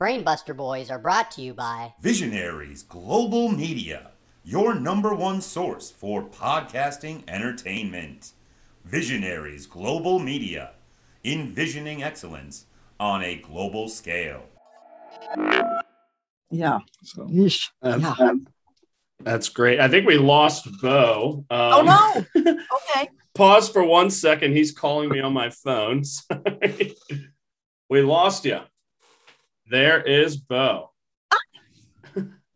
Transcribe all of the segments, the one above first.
Brainbuster Boys are brought to you by Visionaries Global Media, your number one source for podcasting entertainment. Visionaries Global Media, envisioning excellence on a global scale. Yeah. So Yeesh. that- Yeah. that- that's great. I think we lost Bo. Oh Um, no. Okay. Pause for one second. He's calling me on my phone. Sorry. we lost you. There is Bo.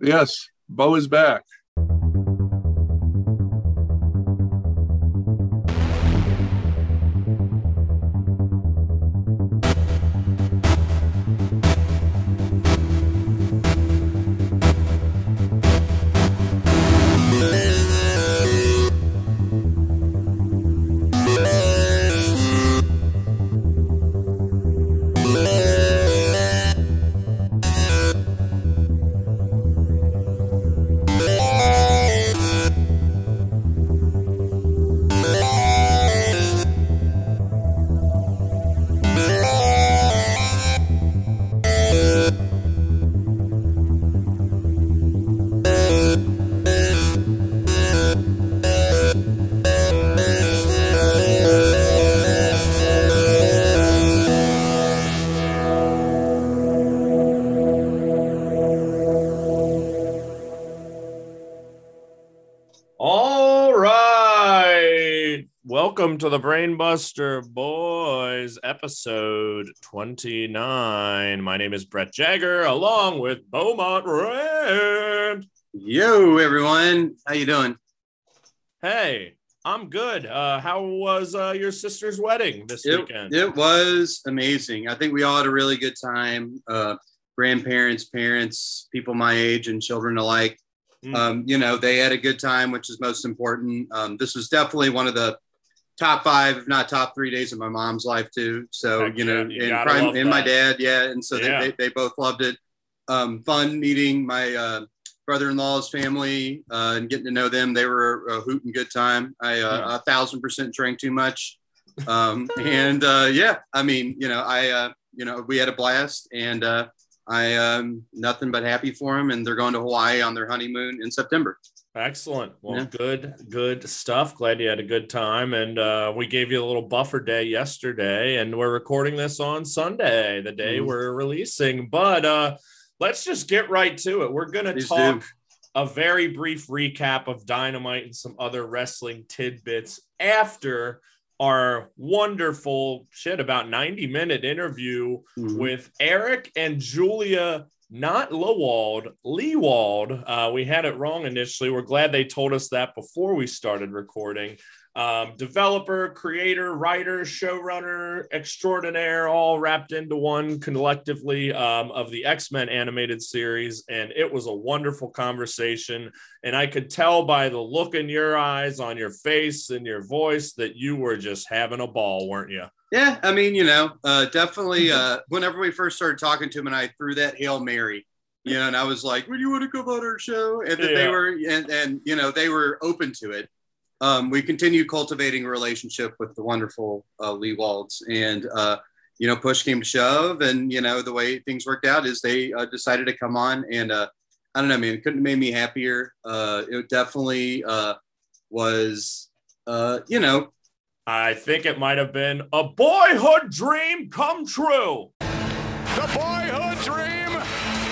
Yes, Bo is back. Episode 29. My name is Brett Jagger, along with Beaumont Rand. Yo, everyone. How you doing? Hey, I'm good. Uh, how was uh, your sister's wedding this It, weekend? it was amazing. I think we all had a really good time. Uh, grandparents, parents, people my age, and children alike. Mm. Um, you know, they had a good time, which is most important. Um, this was definitely one of the top five, if not top three days of my mom's life too. So Heck you know, yeah, you and, prime- and my dad, yeah, and so Yeah. they, they they both loved it. Um, fun meeting my uh, brother-in-law's family uh, and getting to know them. They were a hoot and good time. I uh, a thousand percent drank too much, um, and uh, yeah, I mean, you know, I uh, you know we had a blast, and uh, I um, nothing but happy for them. And they're going to Hawaii on their honeymoon in September. Excellent. Well, Yeah. good, good stuff. Glad you had a good time. And uh, we gave you a little buffer day yesterday, and we're recording this on Sunday, the day Mhm. we're releasing. But uh, let's just get right to it. We're going to talk do. a very brief recap of Dynamite and some other wrestling tidbits after our wonderful shit about 90 minute interview Mhm. with Eric and Julia, not Lewald, Leewald. Uh, we had it wrong initially. We're glad they told us that before we started recording. Um, developer, creator, writer, showrunner, extraordinaire, all wrapped into one collectively um, of the X Men animated series. And it was a wonderful conversation. And I could tell by the look in your eyes, on your face, and your voice that you were just having a ball, weren't you? Yeah, I mean, you know, uh, definitely. Uh, whenever we first started talking to him, and I threw that hail mary, you know, and I was like, "Would you want to come on our show?" And that they were, and and you know, they were open to it. Um, we continued cultivating a relationship with the wonderful uh, Lewalds, and uh, you know, push came to shove, and you know, the way things worked out is they uh, decided to come on, and uh, I don't know, man, it couldn't have made me happier. Uh, it definitely uh, was, uh, you know, I think it might have been a boyhood dream come true. The boyhood dream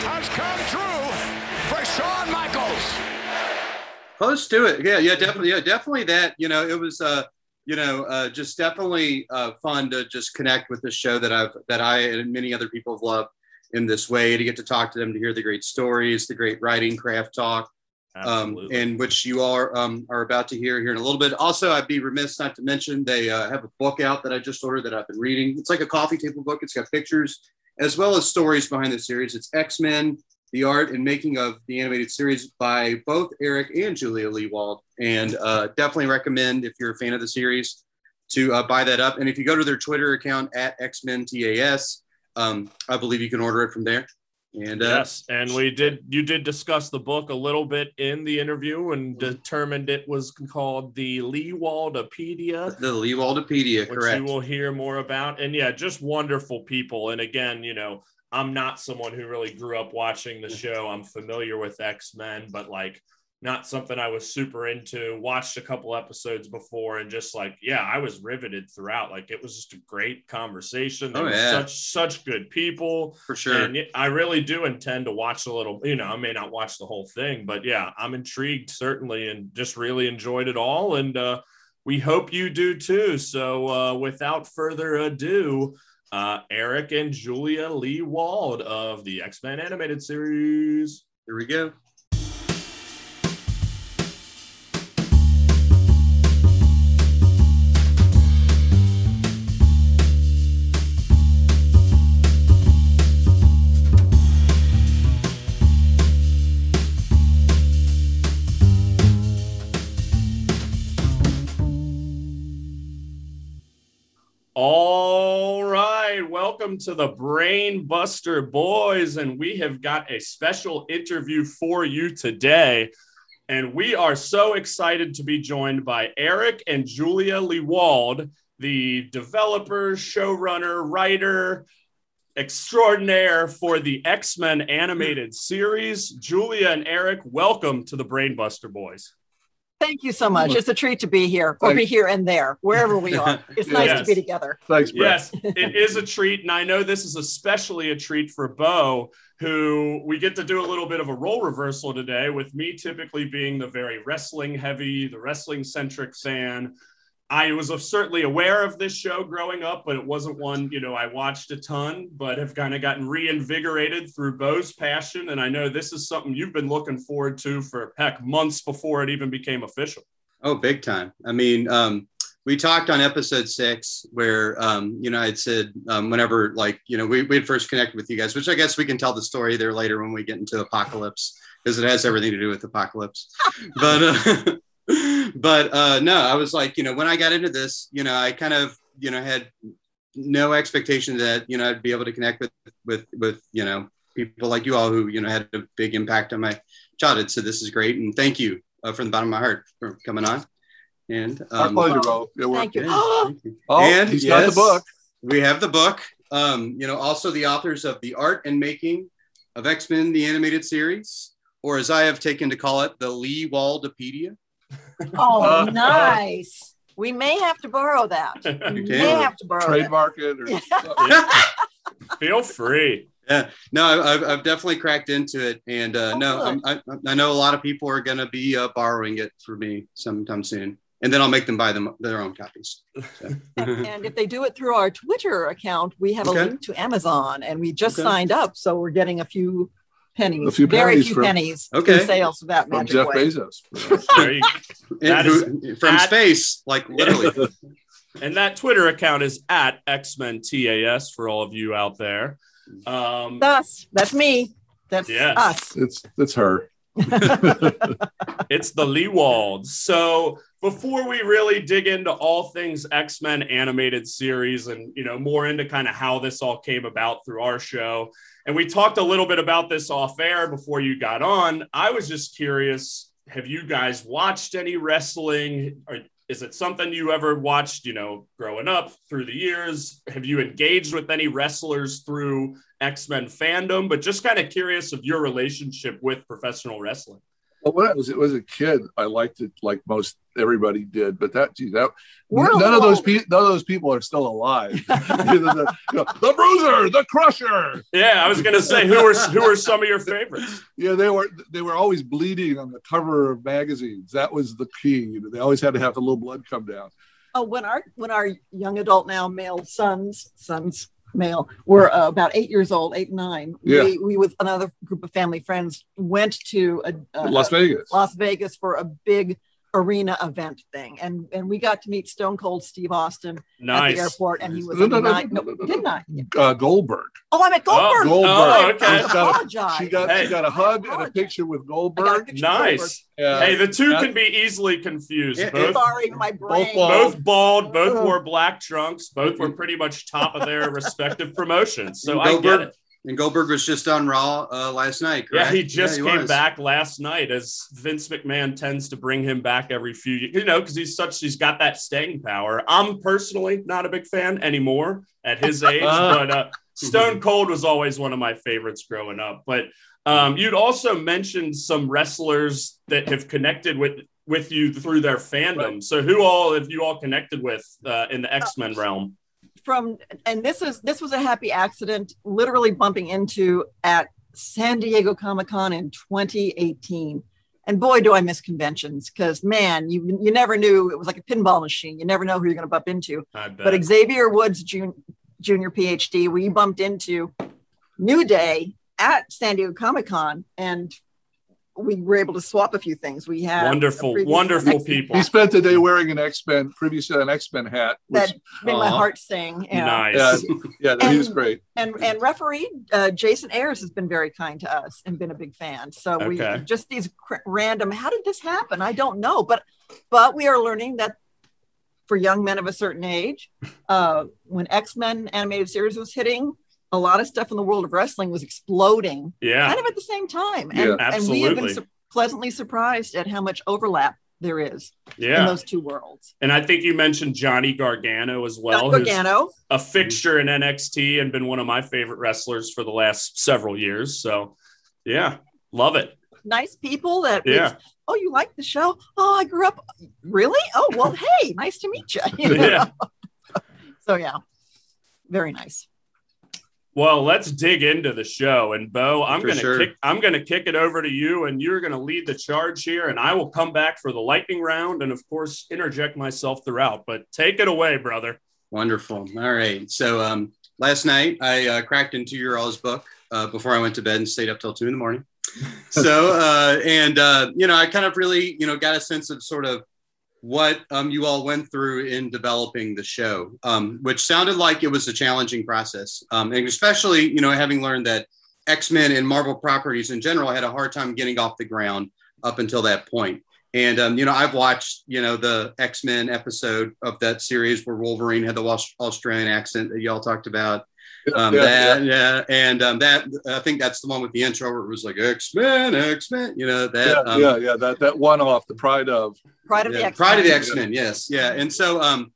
has come true for Shawn Michaels. Close to it. Yeah, yeah, definitely. Yeah, definitely that. You know, it was uh, you know, uh just definitely uh fun to just connect with the show that I've that I and many other people have loved in this way to get to talk to them, to hear the great stories, the great writing, craft talk, um, and which you are um are about to hear here in a little bit. Also, I'd be remiss not to mention they uh, have a book out that I just ordered that I've been reading. It's like a coffee table book. It's got pictures as well as stories behind the series. It's X Men the art and making of the animated series by both Eric and Julia Lewald. And uh, definitely recommend if you're a fan of the series to uh, buy that up. And if you go to their Twitter account at X Men TAS, um, I believe you can order it from there. And uh, yes, and we did. You did discuss the book a little bit in the interview, and determined it was called the Lee Waldopedia, the Leewaldopedia, which correct. you will hear more about. And yeah, just wonderful people. And again, you know, I'm not someone who really grew up watching the show. I'm familiar with X Men, but like not something I was super into. Watched a couple episodes before and just like, yeah, I was riveted throughout. Like it was just a great conversation. There Oh, yeah. such such good people. For sure. And I really do intend to watch a little, you know, I may not watch the whole thing, but yeah, I'm intrigued certainly and just really enjoyed it all. And uh, we hope you do too. So uh, without further ado, uh, Eric and Julia Lewald of the X Men animated series. Here we go. Welcome to the Brain Buster Boys, and we have got a special interview for you today. And we are so excited to be joined by Eric and Julia Lewald, the developer, showrunner, writer extraordinaire for the X Men animated series. Julia and Eric, welcome to the Brain Buster Boys. Thank you so much. It's a treat to be here or be here and there, wherever we are. It's nice Yes. to be together. Thanks, Brett. Yes, it is a treat. And I know this is especially a treat for Bo, who we get to do a little bit of a role reversal today, with me typically being the very wrestling heavy, the wrestling centric fan. I was certainly aware of this show growing up, but it wasn't one, you know, I watched a ton, but have kind of gotten reinvigorated through Bo's passion. And I know this is something you've been looking forward to for heck months before it even became official. Oh, big time. I mean, um, we talked on episode six where, um, you know, I'd said um, whenever, like, you know, we, we had first connected with you guys, which I guess we can tell the story there later when we get into Apocalypse because it has everything to do with Apocalypse. but, uh, but uh, no, I was like, you know, when I got into this, you know, I kind of, you know, had no expectation that, you know, I'd be able to connect with, with, with, you know, people like you all who, you know, had a big impact on my childhood. So this is great. And thank you uh, from the bottom of my heart for coming on. And Our um, pleasure, Bo. Thank you. yeah, thank you. Oh, And he's got the book. We have the book. Um, you know, also the authors of the art and making of X Men the animated series, or as I have taken to call it, the Lee Waldopedia. Oh, Uh, nice. We may have to borrow that. We You may have to borrow that. Trademark it. Or, Feel free. Yeah, no, I- I've, I've definitely cracked into it, and uh, Oh, no, I'm, I, I know a lot of people are going to be uh, borrowing it for me sometime soon, and then I'll make them buy them their own copies. So. And if they do it through our Twitter account, we have Okay. a link to Amazon and we just Okay. signed up. So we're getting a few pennies, A few very pennies few from- pennies Okay. through sales of that from magic Jeff way. Bezos. There That And is who- from at- space, like literally. And that Twitter account is at X Men TAS for all of you out there. Um, Us. That's me. That's Yes. us. it's it's her. it's the Lewalds. So before we really dig into all things X Men animated series and you know more into kind of how this all came about through our show, and we talked a little bit about this off air before you got on. I was just curious: Have you guys watched any wrestling? Or is it something you ever watched? You know, growing up through the years, have you engaged with any wrestlers through X Men fandom? But just kind of curious of your relationship with professional wrestling. Well, when I was, was a kid, I liked it like most everybody did. But that, gee, that We're none of those people, none of those people are still alive. You know, the, you know, the Bruiser, the Crusher. Yeah, I was gonna say who are who are some of your favorites? Yeah, they were they were always bleeding on the cover of magazines. That was the key. You know, they always had to have a little blood come down. Oh, when our when our young adult now male sons sons male were uh, about eight years old, eight nine. Yeah. We we with another group of family friends went to a, a, Las Vegas. Las Vegas for a big arena event thing, and and we got to meet Stone Cold Steve Austin at the airport, and he was No, no, no, didn't I? Uh, Goldberg. Oh, I meant Goldberg. Oh, Goldberg. oh, okay. I She's got a- She got Hey. she got a hug and a picture with I got a Goldberg. picture of Nice. Yeah. Hey, the two Yeah. can be easily confused. Yeah, Both Sorry, my brain. bald. both bald, both wore black trunks, both were pretty much top of their respective promotions. So I get it. And Goldberg was just on Raw uh, last night. Yeah, he just he came was. back last night as Vince McMahon tends to bring him back every few years, you know, because he's such, he's got that staying power. I'm personally not a big fan anymore at his age, but uh, Stone Cold was always one of my favorites growing up. But um, you'd also mentioned some wrestlers that have connected with with you through their fandom. So who all have you all connected with uh, in the X Men realm? From and this is this was a happy accident literally bumping into at san diego comic-con in 2018 and boy do i miss conventions because man you you never knew it was like a pinball machine. You never know who you're going to bump into. But xavier woods Jun- junior phd we bumped into new day at san diego comic-con and we were able to swap a few things we had wonderful, wonderful X-Men people. He spent the day wearing an X Men, previously an X Men hat. Which, that made my heart sing yeah. Nice. yeah, yeah, he was great. and and referee uh, Jason Ayers has been very kind to us and been a big fan. So we just these cr- random. How did this happen? I don't know, but but we are learning that for young men of a certain age, uh, when X Men animated series was hitting, a lot of stuff in the world of wrestling was exploding, Yeah. kind of at the same time. Yeah. And, and we have been su- pleasantly surprised at how much overlap there is in Yeah. those two worlds. And I think you mentioned Johnny Gargano as well, Gargano, a fixture in NXT and been one of my favorite wrestlers for the last several years. So, yeah, love it. nice people that Yeah. oh, you like the show? Oh, I grew up. Really? Oh, well, hey, nice to meet you. You know? Yeah. So yeah, very nice. Well, let's dig into the show. And Bo, I'm For gonna sure. kick I'm gonna kick it over to you, and you're gonna lead the charge here, and I will come back for the lightning round, and of course interject myself throughout. But take it away, brother. Wonderful. All right. So um, last night I uh, cracked into your all's book uh, before I went to bed and stayed up till two in the morning. So uh, and uh, you know I kind of really you know got a sense of sort of what um, you all went through in developing the show, um, which sounded like it was a challenging process, um, and especially you know having learned that X Men and Marvel properties in general had a hard time getting off the ground up until that point. And um, you know, I've watched you know the X Men episode of that series where Wolverine had the Australian accent that y'all talked about. Um, Yeah, that yeah, and um, that I think that's the one with the intro where it was like X Men, X Men. You know that. Yeah, um, yeah, yeah. That that one off the pride of. Pride of the yeah, X. Pride of the X Men. Yes, yeah. And so, um,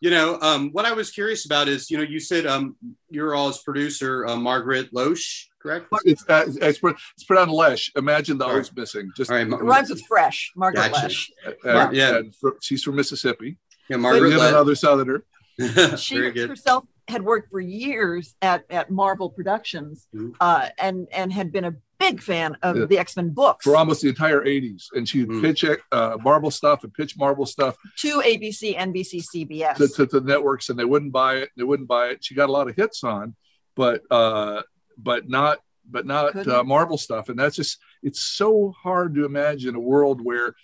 you know, um, what I was curious about is, you know, you said um, you're all's producer, uh, Margaret Loesch, correct? It's, uh, it's, pr- it's pronounced Lesh. Imagine the All right. O's missing. Just All right, It Mar- rhymes with fresh. Margaret Gotcha. Lesh. and, Yeah. and fr- she's from Mississippi. yeah, Margaret. yet another Southerner. She herself had worked for years at at Marvel Productions, Mhm. uh, and and had been a big fan of Yeah. the X Men books. for almost the entire 80s. And she'd Mm. pitch uh, Marvel stuff and pitch Marvel stuff to ABC, NBC, CBS. to, to, to networks, and they wouldn't buy it. They wouldn't buy it. She got a lot of hits on, but uh, but not but not uh, Couldn't. Marvel stuff. And that's just it's so hard to imagine a world where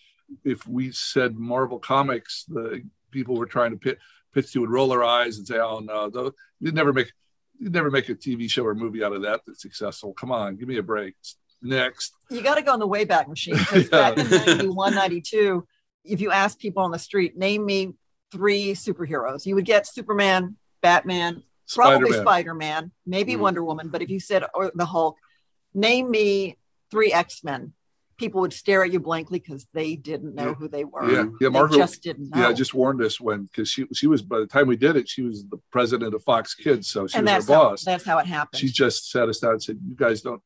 if we said Marvel comics, the people were trying to pitch, to would roll her eyes and say, "Oh no, you'd never make." You'd never make a TV show or movie out of that that's successful. Come on, give me a break. Next, you got to go on the Wayback Machine because Yeah. back in 91, 92, if you ask people on the street, name me three superheroes, you would get Superman, Batman, probably Spider-Man. Spider Man, maybe Mhm. Wonder Woman. But if you said or the Hulk, name me three X Men, people would stare at you blankly because they didn't know Yeah. who they were. Yeah, yeah. They just didn't know. Yeah, I just warned us when because she she was by the time we did it, she was the president of Fox Kids, so she and was our how, boss. that's how it happened. She just sat us down and said, "You guys don't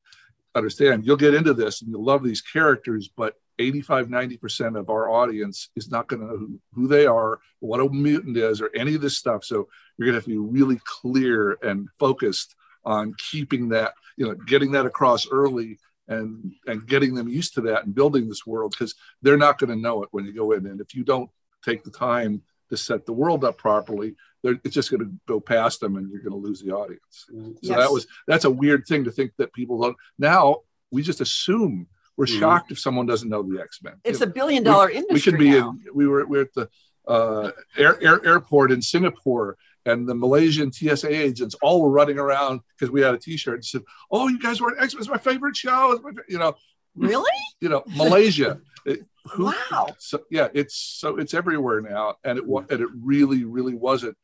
understand. You'll get into this and you'll love these characters, but 85 90% of our audience is not going to know who, who they are, what a mutant is, or any of this stuff. So you're going to have to be really clear and focused on keeping that, you know, getting that across early." And, and getting them used to that and building this world because they're not going to know it when you go in. And if you don't take the time to set the world up properly, it's just going to go past them and you're going to lose the audience. So Yes. that was that's a weird thing to think that people don't. Now we just assume we're Mhm. shocked if someone doesn't know the X Men. it's a billion dollar industry. we could be now. in. We were we are at the uh, air, air, airport in Singapore, and the Malaysian TSA agents all were running around because we had a T-shirt and said, "Oh, you guys were X Men. It's my favorite show." My fa-" you know, really? you know, Malaysia. It- who- Wow. so yeah, it's so it's everywhere now, and it and it really really wasn't,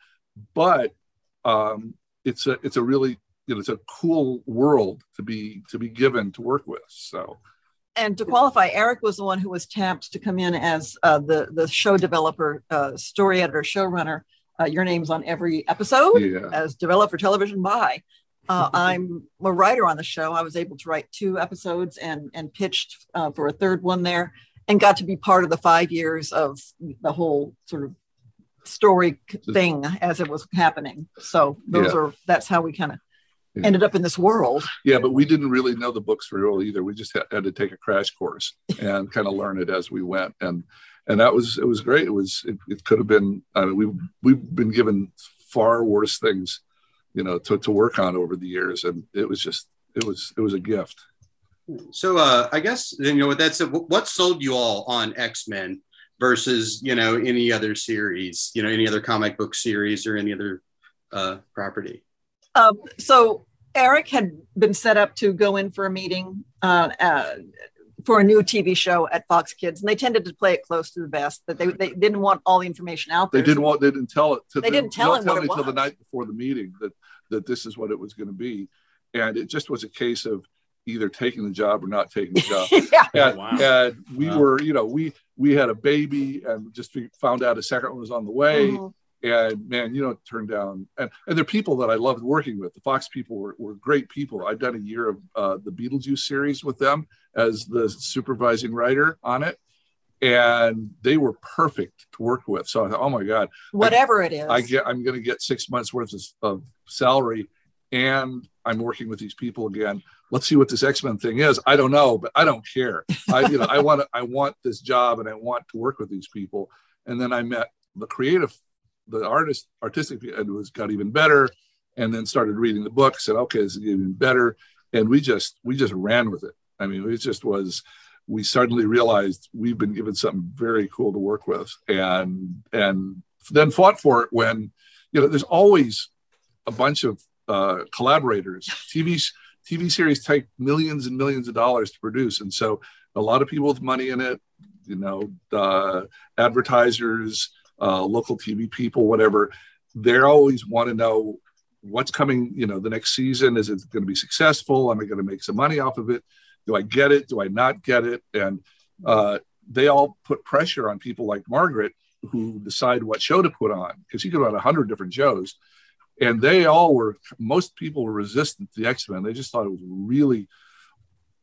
but um, it's a it's a really you know it's a cool world to be to be given to work with. So and to qualify, Eric was the one who was tapped to come in as uh, the the show developer, uh, story editor, showrunner. Uh, your name's on every episode yeah, as developed for television by. Uh, I'm a writer on the show. I was able to write two episodes and and pitched uh, for a third one there, and got to be part of the five years of the whole sort of story thing as it was happening. So those Yeah. are that's how we kind of Yeah. ended up in this world. Yeah, but we didn't really know the books very well either. We just had, had to take a crash course and kind of learn it as we went, and and that was it was great. It was it, it could have been. I mean, we've we've been given far worse things, you know, to to work on over the years, and it was just it was it was a gift. So uh, I guess you know with that said, what sold you all on X Men versus you know any other series, you know any other comic book series or any other uh, property? Um, so Eric had been set up to go in for a meeting uh, uh, for a new TV show at Fox Kids, and they tended to play it close to the vest. That they, they didn't want all the information out there. They didn't want they didn't tell it. To They them- didn't tell don't what me it till the night before the meeting that that this is what it was going to be, and it just was a case of either taking the job or not taking the job. yeah, and, Wow. and we Wow. were, you know, we we had a baby and just we found out a second one was on the way. Mhm. And man, you know, turned down. And and they're people that I loved working with. The Fox people were, were great people. I'd done a year of uh, the Beetlejuice series with them as the supervising writer on it, and they were perfect to work with. So I thought, oh my god, whatever it is. I get I'm going to get six months worth of, of salary, and I'm working with these people again. Let's see what this X Men thing is. I don't know, but I don't care. I you know I want I want this job, and I want to work with these people. And then I met the creative, the artist, artistic, and it was got even better. And then started reading the book. Said, okay, this is even better. And we just we just ran with it. I mean, it just was. We suddenly realized we've been given something very cool to work with, and and then fought for it when you know there's always a bunch of uh, collaborators tv tv series take millions and millions of dollars to produce. And so a lot of people with money in it you know uh, advertisers uh, local tv people whatever they always want to know what's coming you know the next season. Is it going to be successful? Am i going to make some money off of it do i get it? Do i not get it? And uh, they all put pressure on people like margaret who decide what show to put on because you could run a hundred different shows. And they all were most people were resistant to the x-men. They just thought it was really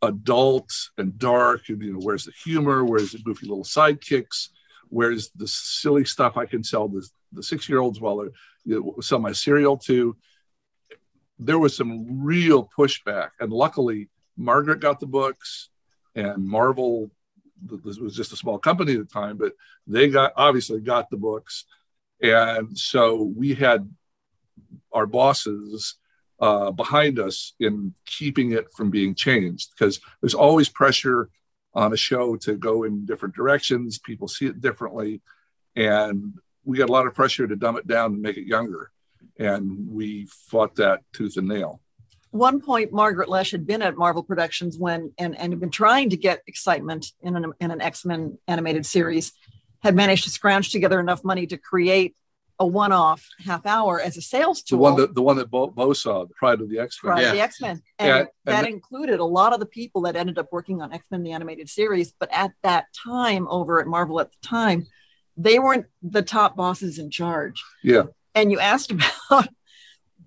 adult and dark and you know where's the humor? Where's the goofy little sidekicks? Where's the silly stuff i can sell the, the six year olds while they're you know, sell my cereal to? There was some real pushback. And luckily margaret got the books and marvel this was just a small company at the time but they got obviously got the books. And so we had our bosses uh, behind us in keeping it from being changed because there's always pressure on a show to go in different directions people see it differently and we got a lot of pressure to dumb it down and make it younger. And we fought that tooth and nail one point margaret loesch had been at marvel productions when and, and had been trying to get excitement in an, in an x-men animated series had managed to scrounge together enough money to create a one-off half hour as a sales the tool one that the one that Bo, Bo saw the pride of the x-men Pride of the X-Men. And Yeah, and that the- included a lot of the people that ended up working on X-Men the animated series, but at that time over at Marvel at the time, they weren't the top bosses in charge. yeah And you asked about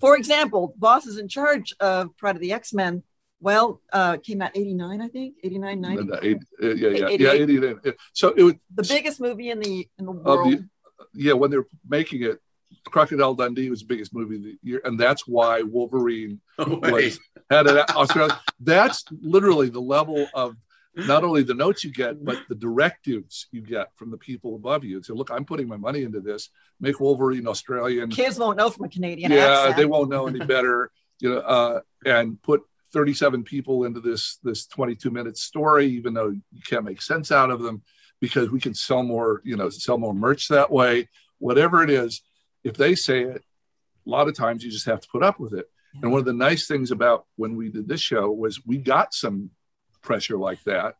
for example, bosses in charge of Pride of the X-Men, well, uh came out 89, I think, 89, 90. Uh, eight- uh, yeah yeah 88. yeah 88. Yeah. so it was The biggest movie in the in the world. the- yeah, when they're making it, Crocodile Dundee was the biggest movie of the year, and that's why Wolverine Oh, was had an Australia. That's literally the level of not only the notes you get, but the directives you get from the people above you. So, look, I'm putting my money into this. Make Wolverine Australian. Kids won't know from a Canadian yeah, accent. they won't know any better. You know, uh, and put 37 people into this this 22 minute story, even though you can't make sense out of them, because we can sell more. You know, sell more merch that way. Whatever it is, if they say it, a lot of times you just have to put up with it. And one of the nice things about when we did this show was we got some pressure like that.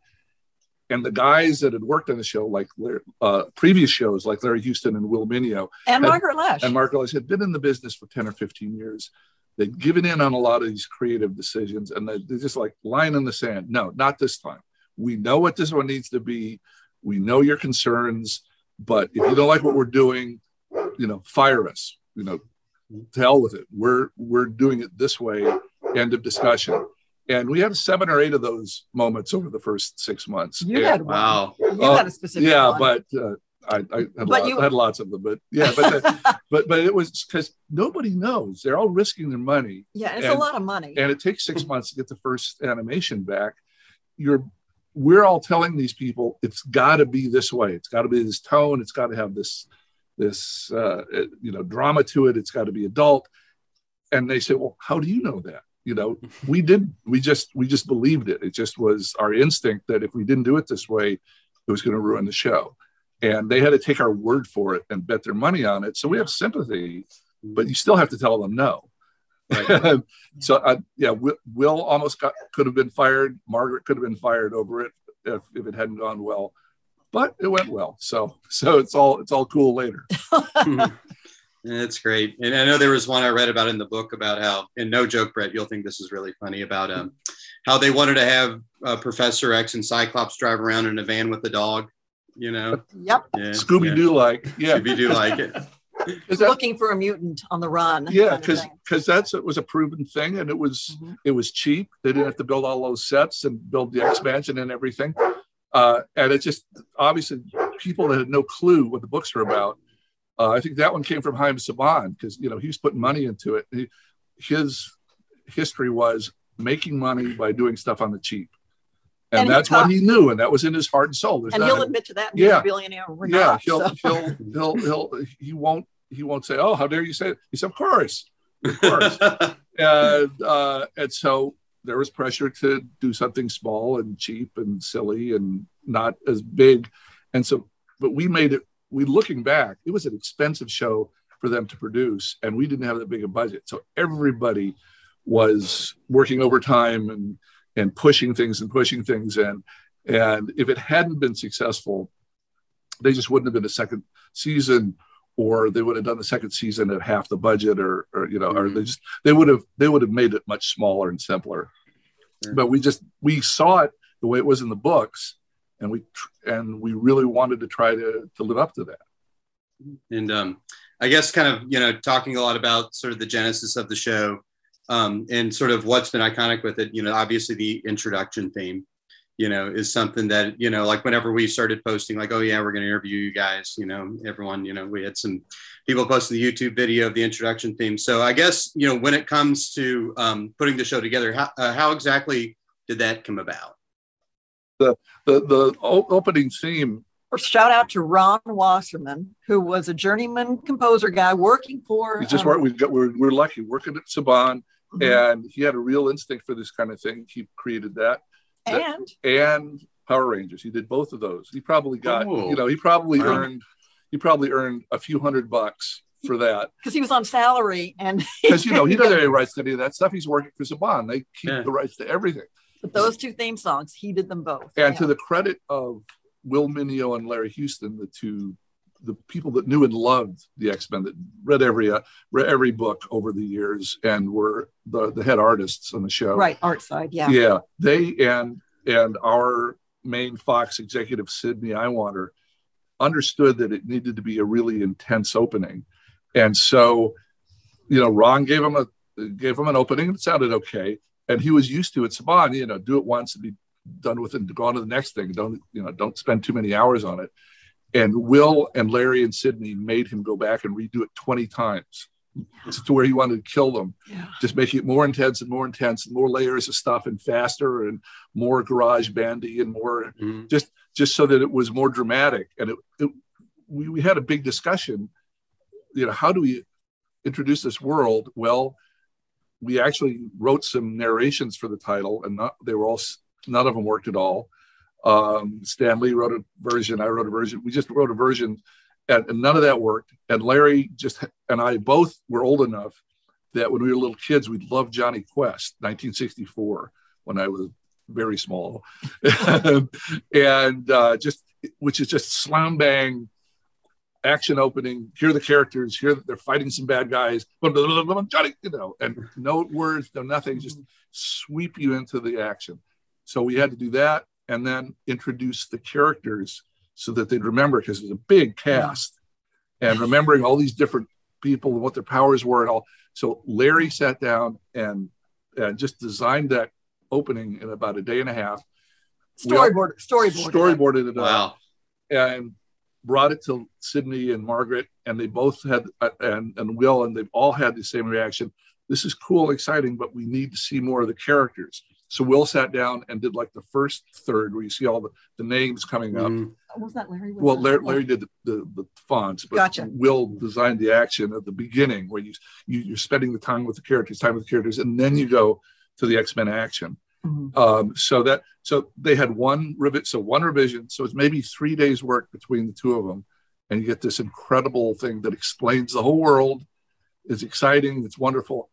And the guys that had worked on the show, like uh, previous shows, like Larry Houston and Will Meugniot, and and- Margaret Loesch. and Margaret Ellis had been in the business for 10 or 15 years. They'd given in on a lot of these creative decisions and they- they're just like line in the sand. No, not this time. We know what this one needs to be. We know your concerns, but if you don't like what we're doing, you know, fire us, you know, to hell with it. We're, we're doing it this way End of discussion. And we had seven or eight of those moments over the first six months. You And- had one. Wow. You Oh, had a specific yeah, one. but uh, I, I, had But lot- you- had lots of them. But yeah, but the, but but it was because nobody knows. They're all risking their money, yeah, it's and- a lot of money. and it takes six months to get the first animation back. You're we're all telling these people it's got to be this way. It's got to be this tone. It's got to have this this uh, you know drama to it. It's got to be adult. And they say, well, how do you know that? You know, we did. We just we just believed it. It just was our instinct that if we didn't do it this way, it was going to ruin the show. And they had to take our word for it and bet their money on it. So we have sympathy, but you still have to tell them no. Right. so uh, yeah, Will, Will almost got could have been fired. Margaret could have been fired over it if, if it hadn't gone well, but it went well. So so it's all it's all cool later. That's great. And I know there was one I read about in the book about how, and no joke, Brett, you'll think this is really funny about um, how they wanted to have uh, Professor X and Cyclops drive around in a van with the dog. You know, yep. yeah, Scooby Doo like yeah, Scooby Doo like it. Is that- Looking for a mutant on the run. yeah, kind because thing. because that's it was a proven thing and it was Mhm. it was cheap. They didn't have to build all those sets and build the expansion and everything. Uh, and it just obviously people that had no clue what the books were about. Uh, I think that one came from Haim Saban because you know he was putting money into it. He, his history was making money by doing stuff on the cheap, and, And that's taught- what he knew, and that was in his heart and soul. There's And he'll a- admit to that. and Yeah. Billionaire. We're yeah, not, he'll, so. he'll he'll he'll he won't he won't say, "Oh, how dare you say it?" He said, "Of course." Of course. and uh, and so there was pressure to do something small and cheap and silly and not as big, and so but we made it. We looking back, it was an expensive show for them to produce, and we didn't have that big a budget, so everybody was working overtime and and pushing things and pushing things. And and if it hadn't been successful, they just wouldn't have been a second season or they would have done the second season at half the budget or, or you know or they mm-hmm. just they would have they would have made it much smaller and simpler. Sure. but we just we saw it the way it was in the books and we and we really wanted to try to to live up to that and um, I guess kind of you know talking a lot about sort of the genesis of the show um, and sort of what's been iconic with it. You know, obviously the introduction theme, you know, is something that you know, like whenever we started posting, like, oh yeah, we're going to interview you guys. You know, everyone, you know, we had some people posting the YouTube video of the introduction theme. So I guess you know when it comes to um, putting the show together, how, uh, how exactly did that come about? The the o- opening theme Shout out to Ron Wasserman, who was a journeyman composer guy working for. we just um, weren't we got we're, we're lucky working at saban mhm. and he had a real instinct for this kind of thing he created that and and Power Rangers. He did both of those. He probably got, Oh. you know, he probably Wow. earned, he probably earned a few hundred bucks for that because he was on salary and because you know he doesn't have any rights to any of that stuff. He's working for Saban. They keep Yeah. the rights to everything. But those two theme songs, he did them both. And Yeah. to the credit of Will Meugniot and Larry Houston, the two, the people that knew and loved the X Men, that read every uh, read every book over the years and were the the head artists on the show. right art side, yeah. yeah they and and our main fox executive sidney iwanter understood that it needed to be a really intense opening and so you know ron gave him a gave him an opening it sounded okay and he was used to it. Saban you know do it once and be done with it and go on to the next thing. Don't you know don't spend too many hours on it. And will and larry and sidney made him go back and redo it 20 times to where he wanted to kill them. Yeah. just making it more intense and more intense and more layers of stuff and faster and more garage bandy and more Mhm. just just so that it was more dramatic. And it, it we, we had a big discussion you know how do we introduce this world? Well we actually wrote some narrations for the title and not they were all none of them worked at all. Um stan lee wrote a version i wrote a version we just wrote a version and, and none of that worked. And larry just and i both were old enough that when we were little kids we loved jonny quest 1964 when i was very small. And uh, just which is just slam bang action opening here are the characters here they're fighting some bad guys blah blah Johnny, you know and no words no nothing just sweep you into the action so we had to do that and then introduce the characters so that they'd remember because it was a big cast and remembering all these different people and what their powers were and all so larry sat down and and just designed that opening in about a day and a half. Storyboard, storyboard. Storyboarded it up Wow. and brought it to Sidney and Margaret, and they both had uh, and and Will, and they've all had the same reaction. This is cool, exciting, but we need to see more of the characters. So Will sat down and did like the first third where you see all the, the names coming up. Mhm. Was that Larry? with Well. Larry, Larry did the, the, the fonts, but Gotcha. Will designed the action at the beginning where you, you you're spending the time with the characters, time with the characters, and then you go to the X Men action. Mhm. Um, so that so they had one revi- so one revision, so it's maybe three days work between the two of them, and you get this incredible thing that explains the whole world. It's exciting, it's wonderful.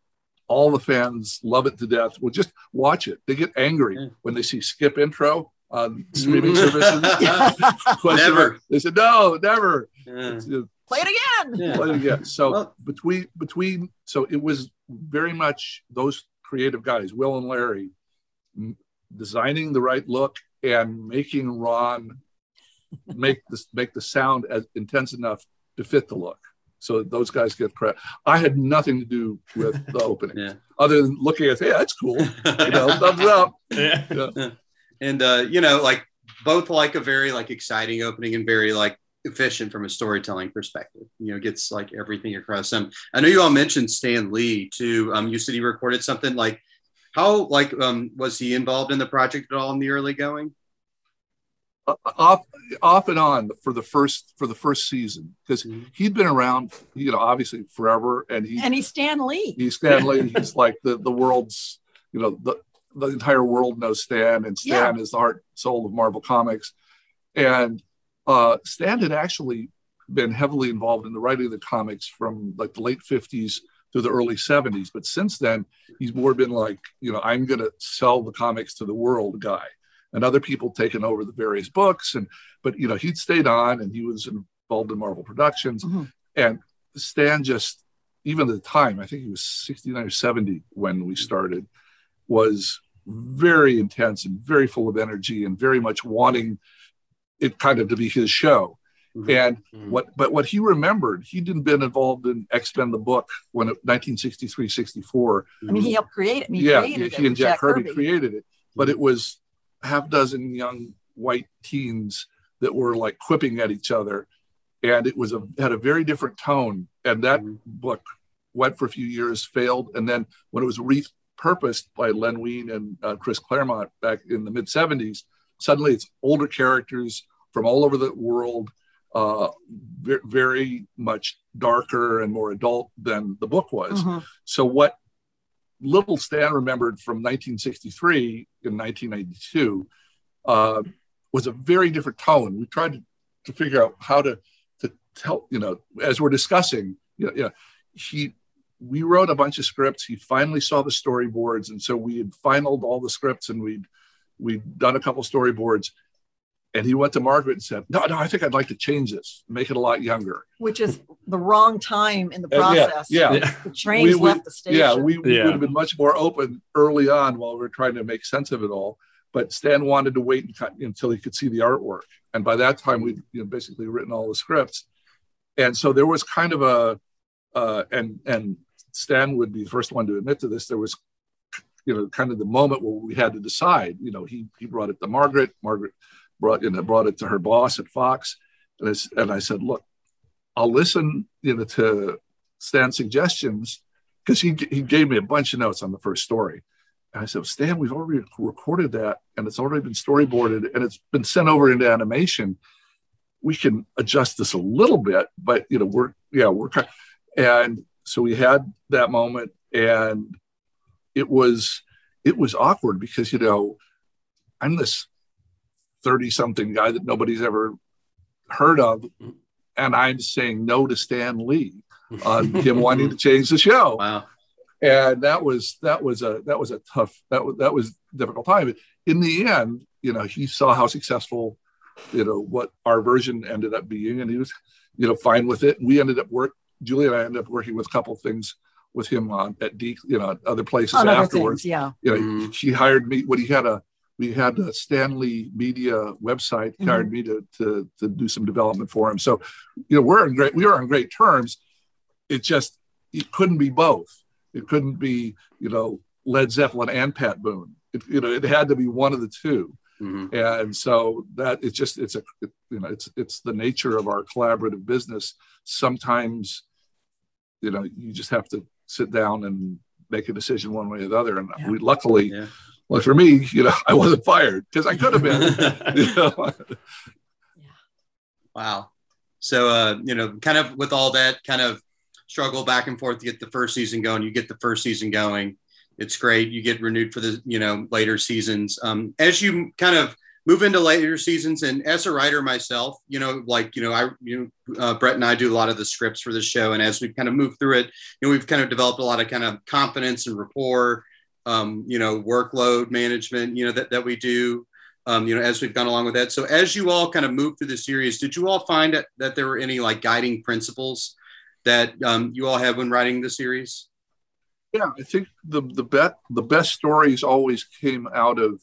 All the fans love it to death. Well, just watch it. They get angry Yeah. when they see skip intro on streaming services. Never. They said no, never. Yeah. It's, uh, Play it again. Yeah. play it again. So Well- between between so it was very much those creative guys, Will and Larry, m- designing the right look and making Ron make this make the sound as intense enough to fit the look. So those guys get credit. I had nothing to do with the opening, Yeah. other than looking at, hey, that's cool. You know, thumbs up. Yeah. and uh, you know, like both like a very like exciting opening and very like efficient from a storytelling perspective. You know, gets like everything across them. I know you all mentioned Stan Lee too. Um, you said he recorded something like how like um was he involved in the project at all in the early going? Uh, off off and on for the first for the first season because Mhm. he'd been around, you know, obviously forever, and he And he's Stan Lee. he's Stan Lee. He's like the the world's, you know, the the entire world knows Stan, and Stan is the heart soul of Marvel Comics. And uh, Stan had actually been heavily involved in the writing of the comics from like the late '50s to the early '70s. But since then, he's more been like, you know, I'm going to sell the comics to the world guy, and other people taken over the various books. And but you know, he'd stayed on, and he was involved in Marvel Productions, Mhm. and Stan just even at the time, I think he was 69 or 70 when we started, was very intense and very full of energy and very much wanting it kind of to be his show. Mhm. And Mhm. what, but what he remembered, he'd been involved in X Men the book when it, 1963, 64. I mean, he helped create it. He yeah, he, it he and Jack, Kirby, Kirby. created it, but it was half dozen young white teens that were like quipping at each other, and it was a had a very different tone. And that Mhm. book went for a few years, failed, and then when it was repurposed by Len Wein and uh, Chris Claremont back in the mid '70s, suddenly it's older characters from all over the world, uh, ve- very much darker and more adult than the book was. Mhm. So what little Stan remembered from 1963 in 1992 uh, was a very different tone. We tried to, to figure out how to to tell, you know, as we're discussing, you know, you know, he we wrote a bunch of scripts. He finally saw the storyboards, and so we had finalized all the scripts, and we'd we'd done a couple storyboards. And he went to Margaret and said, "No, no, I think I'd like to change this, make it a lot younger." Which is the wrong time in the Uh, yeah, process. yeah. Yeah. The trains We- we- left the station. Yeah, we, we Yeah. would have been much more open early on while we were trying to make sense of it all. But Stan wanted to wait until he could see the artwork, and by that time we'd you know, basically written all the scripts, and so there was kind of a, uh, and and Stan would be the first one to admit to this. There was, you know, kind of the moment where we had to decide. You know, he he brought it to Margaret. Margaret brought you know brought it to her boss at Fox, and I, and I said, look, I'll listen, you know, to Stan's suggestions because he he gave me a bunch of notes on the first story. And I said, Stan, we've already recorded that and it's already been storyboarded and it's been sent over into animation. We can adjust this a little bit, but you know, we're yeah, we're kind and so we had that moment and it was it was awkward because you know, I'm this 30 something guy that nobody's ever heard of, and I'm saying no to Stan Lee on him wanting to change the show Wow. and that was that was a that was a tough that was that was difficult time but in the end you know he saw how successful you know what our version ended up being and he was you know fine with it we ended up work julie and i ended up working with a couple of things with him on at D, you know other places On other afterwards things, yeah. you know Mhm. he hired me when he had a we had a stanley media website he hired me to, to to do some development for him so you know we're in great we are on great terms it just it couldn't be both it couldn't be you know Led Zeppelin and Pat Boone. It, you know, it had to be one of the 2 Mhm. and so that it's just it's a it- you know it's it's the nature of our collaborative business. Sometimes, you know, you just have to sit down and make a decision one way or the other. And Yeah. we luckily, Yeah. Well, for me, you know, I wasn't fired because I could have been. you know? Wow. So, uh, you know, kind of with all that kind of struggle back and forth to get the first season going, you get the first season going. It's great. You get renewed for the, you know, later seasons. Um, as you kind of move into later seasons, and as a writer myself, you know, like, you know, I, you know, uh, Brett and I do a lot of the scripts for the show. And as we kind of move through it, you know, we've kind of developed a lot of kind of confidence and rapport, um, you know, workload management, you know, that, that we do um, you know, as we've gone along with that. So as you all kind of moved through the series, did you all find that, that there were any like guiding principles that um, you all had when writing the series? Yeah, I think the the bet the best stories always came out of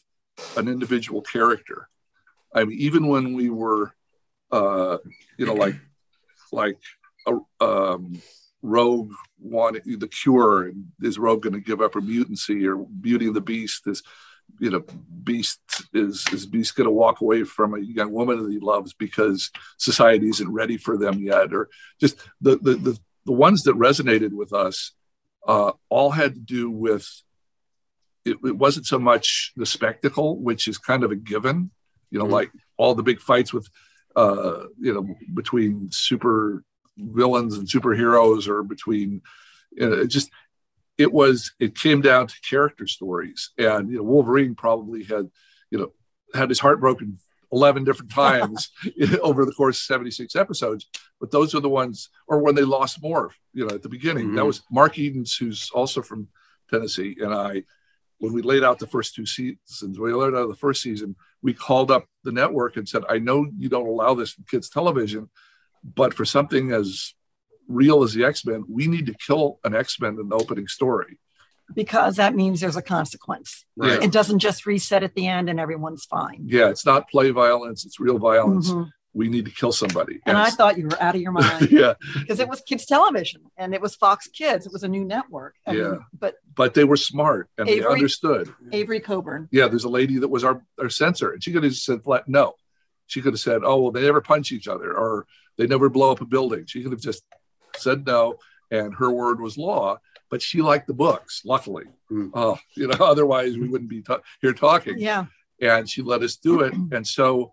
an individual character. I mean, even when we were, uh, you know, like like a um, Rogue wanted the cure. Is Rogue going to give up her mutancy, or Beauty and the Beast is, you know, Beast is is Beast going to walk away from a young woman that he loves because society isn't ready for them yet, or just the the the, the ones that resonated with us uh, all had to do with it, it wasn't so much the spectacle, which is kind of a given, you know, Mhm. like all the big fights with, uh, you know, between super villains and superheroes or between, you know, it just, it was, it came down to character stories. And, you know, Wolverine probably had, you know, had his heart broken 11 different times over the course of 76 episodes but those are the ones or when they lost Morph, you know, at the beginning. That Mhm. was Mark Edens, who's also from Tennessee, and I, when we laid out the first two seasons, we laid out the first season, we called up the network and said, I know you don't allow this in kids' television, but for something as real as the X-Men, we need to kill an X-Men in the opening story. because that means there's a consequence. Right. It doesn't just reset at the end and everyone's fine. Yeah, it's not play violence, it's real violence. Mhm. We need to kill somebody. And I thought you were out of your mind yeah, because it was kids television and it was Fox Kids. It was a new network. I mean, Yeah. but but they were smart and they understood. Avery Coburn. yeah, there's a lady that was our, our censor, and she could have just said flat no. She could have said, oh, well, they never punch each other, or they never blow up a building. She could have just said no, and her word was law. But she liked the books, luckily. Mm. Oh, you know, otherwise we wouldn't be ta- here talking. Yeah. And she let us do it, and so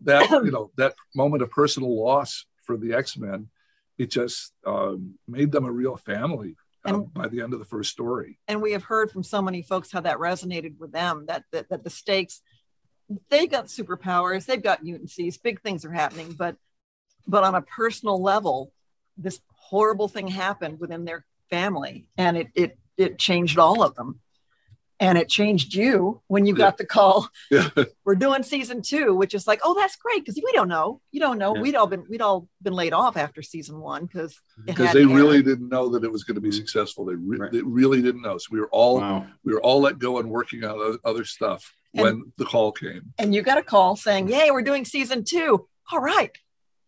that you know that moment of personal loss for the X Men, it just um, made them a real family uh, And- by the end of the first story. and we have heard from so many folks how that resonated with them that that, that the stakes they got superpowers they've got mutancies big things are happening but but on a personal level this horrible thing happened within their family and it it it changed all of them and it changed you when you got the call Yeah. we're doing season two which is like oh that's great because we don't know you don't know Yeah. we'd all been we'd all been laid off after season one because because they really didn't know that it was going to be mm-hmm. successful. They, re- Right. they really didn't know. So we were all Wow. we were all let go and working on other, other stuff when the call came. and you got a call saying, "Yay, we're doing season two. All right,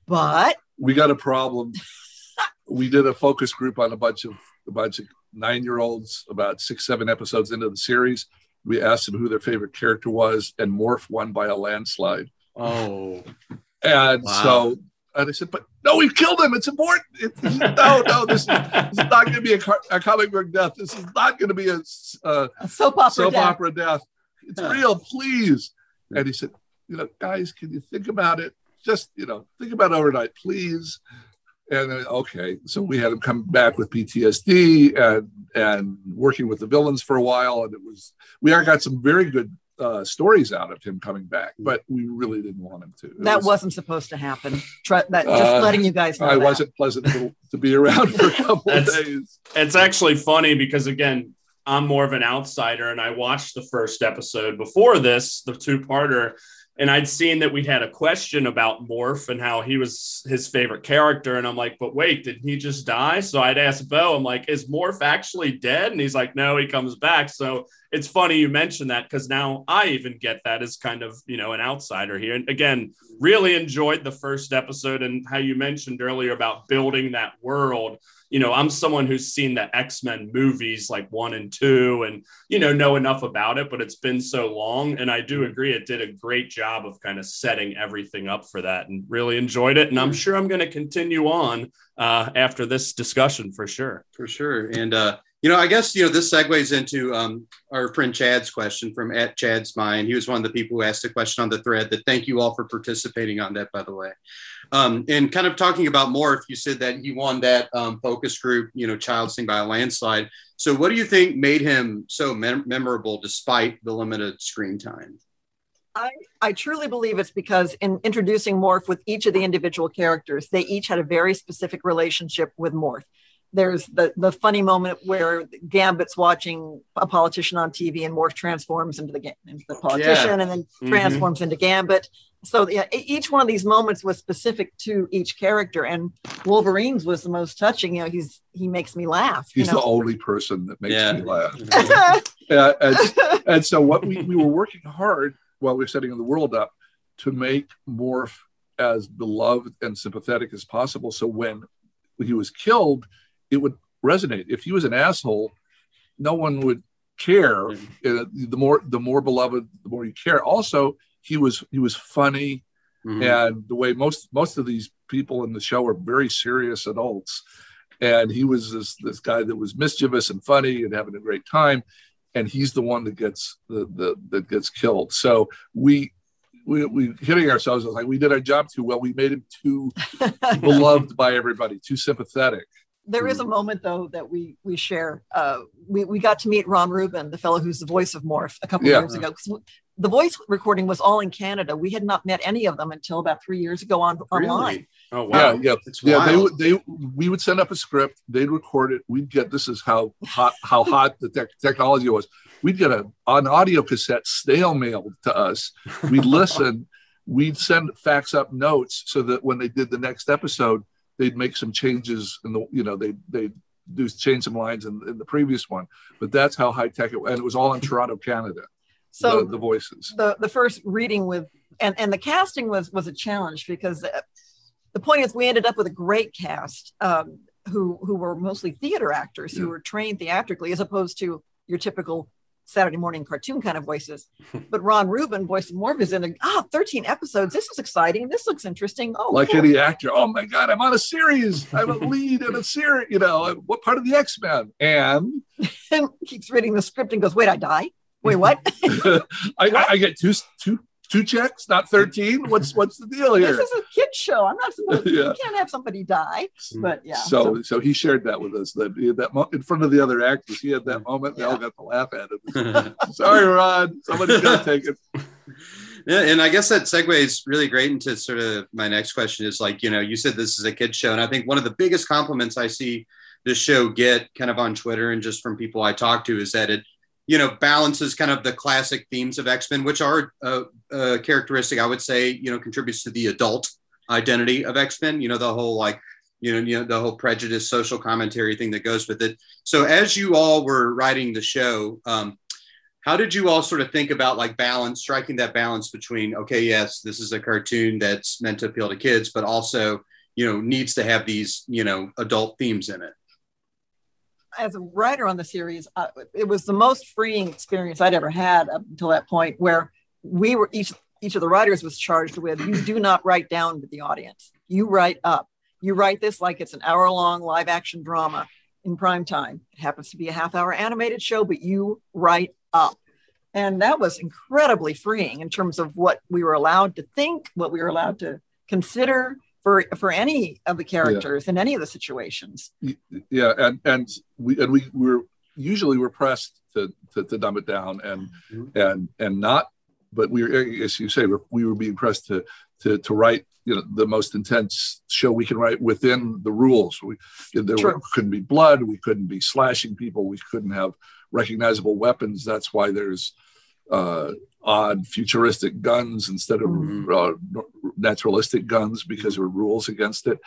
but We got a problem. we did a focus group on a bunch of a bunch of nine year olds about six seven episodes into the series. We asked them who their favorite character was, and Morph won by a landslide. Oh. And Wow. so and I said, "But no, we've killed him. It's important. It, no, no, this is, this is not going to be a, car- a comic book death. This is not going to be a uh, a soap opera. soap death. opera death. It's real, please. And he said, you know, guys, can you think about it? Just, you know, think about it overnight, please. And then, okay, so we had him come back with PTSD and and working with the villains for a while, and it was we are got some very good uh, stories out of him coming back, but we really didn't want him to. It That was- wasn't supposed to happen. Try, that just Uh, letting you guys know. I that. wasn't pleasant to, to be around for a couple of That's- days. it's actually funny because again i'm more of an outsider and i watched the first episode before this the two-parter and i'd seen that we had a question about morph and how he was his favorite character and i'm like but wait did he just die? So i'd ask bo i'm like is morph actually dead? And he's like no he comes back. So it's funny you mentioned that because now i even get that as kind of you know an outsider here. And again really enjoyed the first episode and how you mentioned earlier about building that world you know, I'm someone who's seen the X Men movies like one and two and, you know, know enough about it, but it's been so long. And I do Mm-hmm. agree it did a great job of kind of setting everything up for that and really enjoyed it. And I'm sure I'm going to continue on uh, after this discussion for sure. For sure. And, uh, you know, I guess, you know, this segues into um, our friend Chad's question from at Chad's Mind. He was one of the people who asked a question on the thread that thank you all for participating on that, by the way. Um, and kind of talking about more, if you said that he won that um, focus group, you know, Child Sing by a landslide. So what do you think made him so mem- memorable despite the limited screen time? I, I truly believe it's because in introducing Morph with each of the individual characters, they each had a very specific relationship with Morph. There's the, the funny moment where Gambit's watching a politician on TV and Morph transforms into the, into the politician and then Mhm. transforms into Gambit. So yeah, each one of these moments was specific to each character, and Wolverine's was the most touching. You know, he's he makes me laugh. He's you the only person that makes Yeah. me laugh. Yeah, and, and so what we, we were working hard while we were setting the world up to make Morph as beloved and sympathetic as possible. So when he was killed, it would resonate. If he was an asshole, no one would care. Uh, the more the more beloved, the more you care. Also, he was he was funny, Mhm. and the way most most of these people in the show are very serious adults, and he was this this guy that was mischievous and funny and having a great time, and he's the one that gets the, the that gets killed. So we. We, we hitting ourselves I was like we did our job too well. We made him too beloved by everybody, too sympathetic. There is a moment though that we we share. Uh, we we got to meet Ron Rubin, the fellow who's the voice of Morph, a couple Yeah. years ago. 'Cause the voice recording was all in Canada. We had not met any of them until about three years ago on online. Really? Oh, wow. Yeah, yeah, It's yeah. They would they we would send up a script. They'd record it. We'd get this is how hot how hot the tech technology was. We'd get a an audio cassette snail mailed to us. We'd listen. We'd send fax up notes so that when they did the next episode, they'd make some changes in the you know they they do change some lines in, in the previous one. But that's how high tech it was, and it was all in Toronto, Canada. So the, the voices. the the first reading with and and the casting was was a challenge because uh, the point is we ended up with a great cast um, who who were mostly theater actors who Yeah. were trained theatrically as opposed to your typical Saturday morning cartoon kind of voices. But Ron Rubin, voice of Morph, in a ah 13 episodes. This is exciting. This looks interesting. Oh, like cool. any actor. Oh my God, I'm on a series. I'm a lead in a series. You know, what part of the X Men? And and keeps reading the script and goes, "Wait, I die. Wait, what? I, I, I get two two two checks, not thirteen. What's what's the deal here? this is a kid show. I'm not supposed. Yeah. You can't have somebody die." But yeah, So so he shared that with us. That he had that mo- in front of the other actors. He had that mm. moment. They all got to laugh at him. Sorry, Rod. Somebody's got to take it. Yeah, and I guess that segues really great into sort of my next question is like, you know, you said this is a kid show, and I think one of the biggest compliments I see this show get kind of on Twitter and just from people I talk to is that it, you know, balances kind of the classic themes of X Men, which are a, a characteristic I would say, you know, contributes to the adult identity of X Men. You know, the whole like, you know, you know, the whole prejudice, social commentary thing that goes with it. So as you all were writing the show, um, how did you all sort of think about like balance striking that balance between okay yes this is a cartoon that's meant to appeal to kids but also you know needs to have these you know adult themes in it as a writer on the series, uh, it was the most freeing experience I'd ever had up until that point, where we were each each of the writers was charged with you do not write down to the audience, you write up. You write this like it's an hour long live action drama in prime time. It happens to be a half hour animated show, but you write up. And that was incredibly freeing in terms of what we were allowed to think, what we were allowed to consider for for any of the characters in any of the situations. Yeah, and and we and we were usually we're pressed to to, to dumb it down and mm-hmm. and and not, but we were as you say we're, we were being pressed to to to write you know the most intense show we can write within the rules. We there were, couldn't be blood, we couldn't be slashing people, we couldn't have recognizable weapons. That's why there's uh, odd futuristic guns instead of Mhm. uh, naturalistic guns because there were rules against it.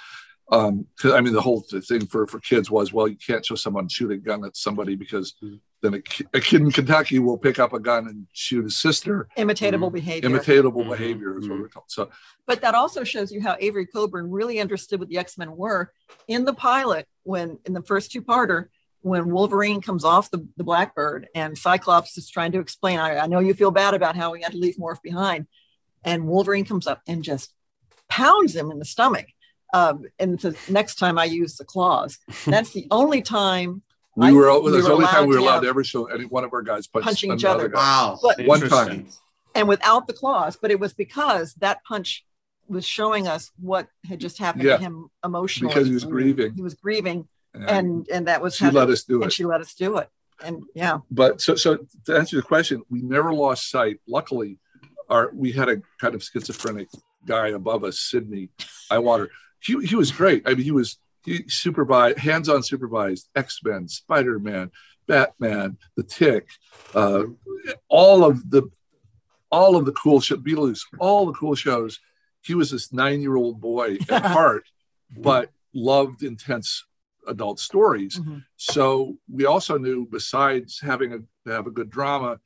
Um, 'cause, I mean, the whole thing for for kids was, well, you can't show someone shoot a gun at somebody because Mhm. then a, ki- a kid in Kentucky will pick up a gun and shoot his sister. Imitatable behavior. Imitatable Mhm. behavior is what we're told. So but that also shows you how Avery Coburn really understood what the X-Men were in the pilot when in the first two-parter when Wolverine comes off the, the Blackbird and Cyclops is trying to explain, I, I know you feel bad about how we had to leave Morph behind. And Wolverine comes up and just pounds him in the stomach. Um, and says, next time I use the claws. That's the only time we I- were. we That's the only time allowed we were to allowed to ever show any one of our guys punch Punching each other. guy. Wow. But- One time. and without the claws, but it was because that punch was showing us what had just happened Yeah. to him emotionally. Because he was grieving. He was grieving, And and and that was she how- let us do it. she let us do it. And yeah, but so so to answer your question, we never lost sight. Luckily, our we had a kind of schizophrenic guy above us, Sidney Iwanter. He he was great. I mean, he was he supervised, hands-on supervised X Men, Spider Man, Batman, The Tick, uh, all of the all of the cool Beetlejuice, all the cool shows. He was this nine-year-old boy at heart, but loved intense adult stories. Mhm. So we also knew, besides having a to have a good drama,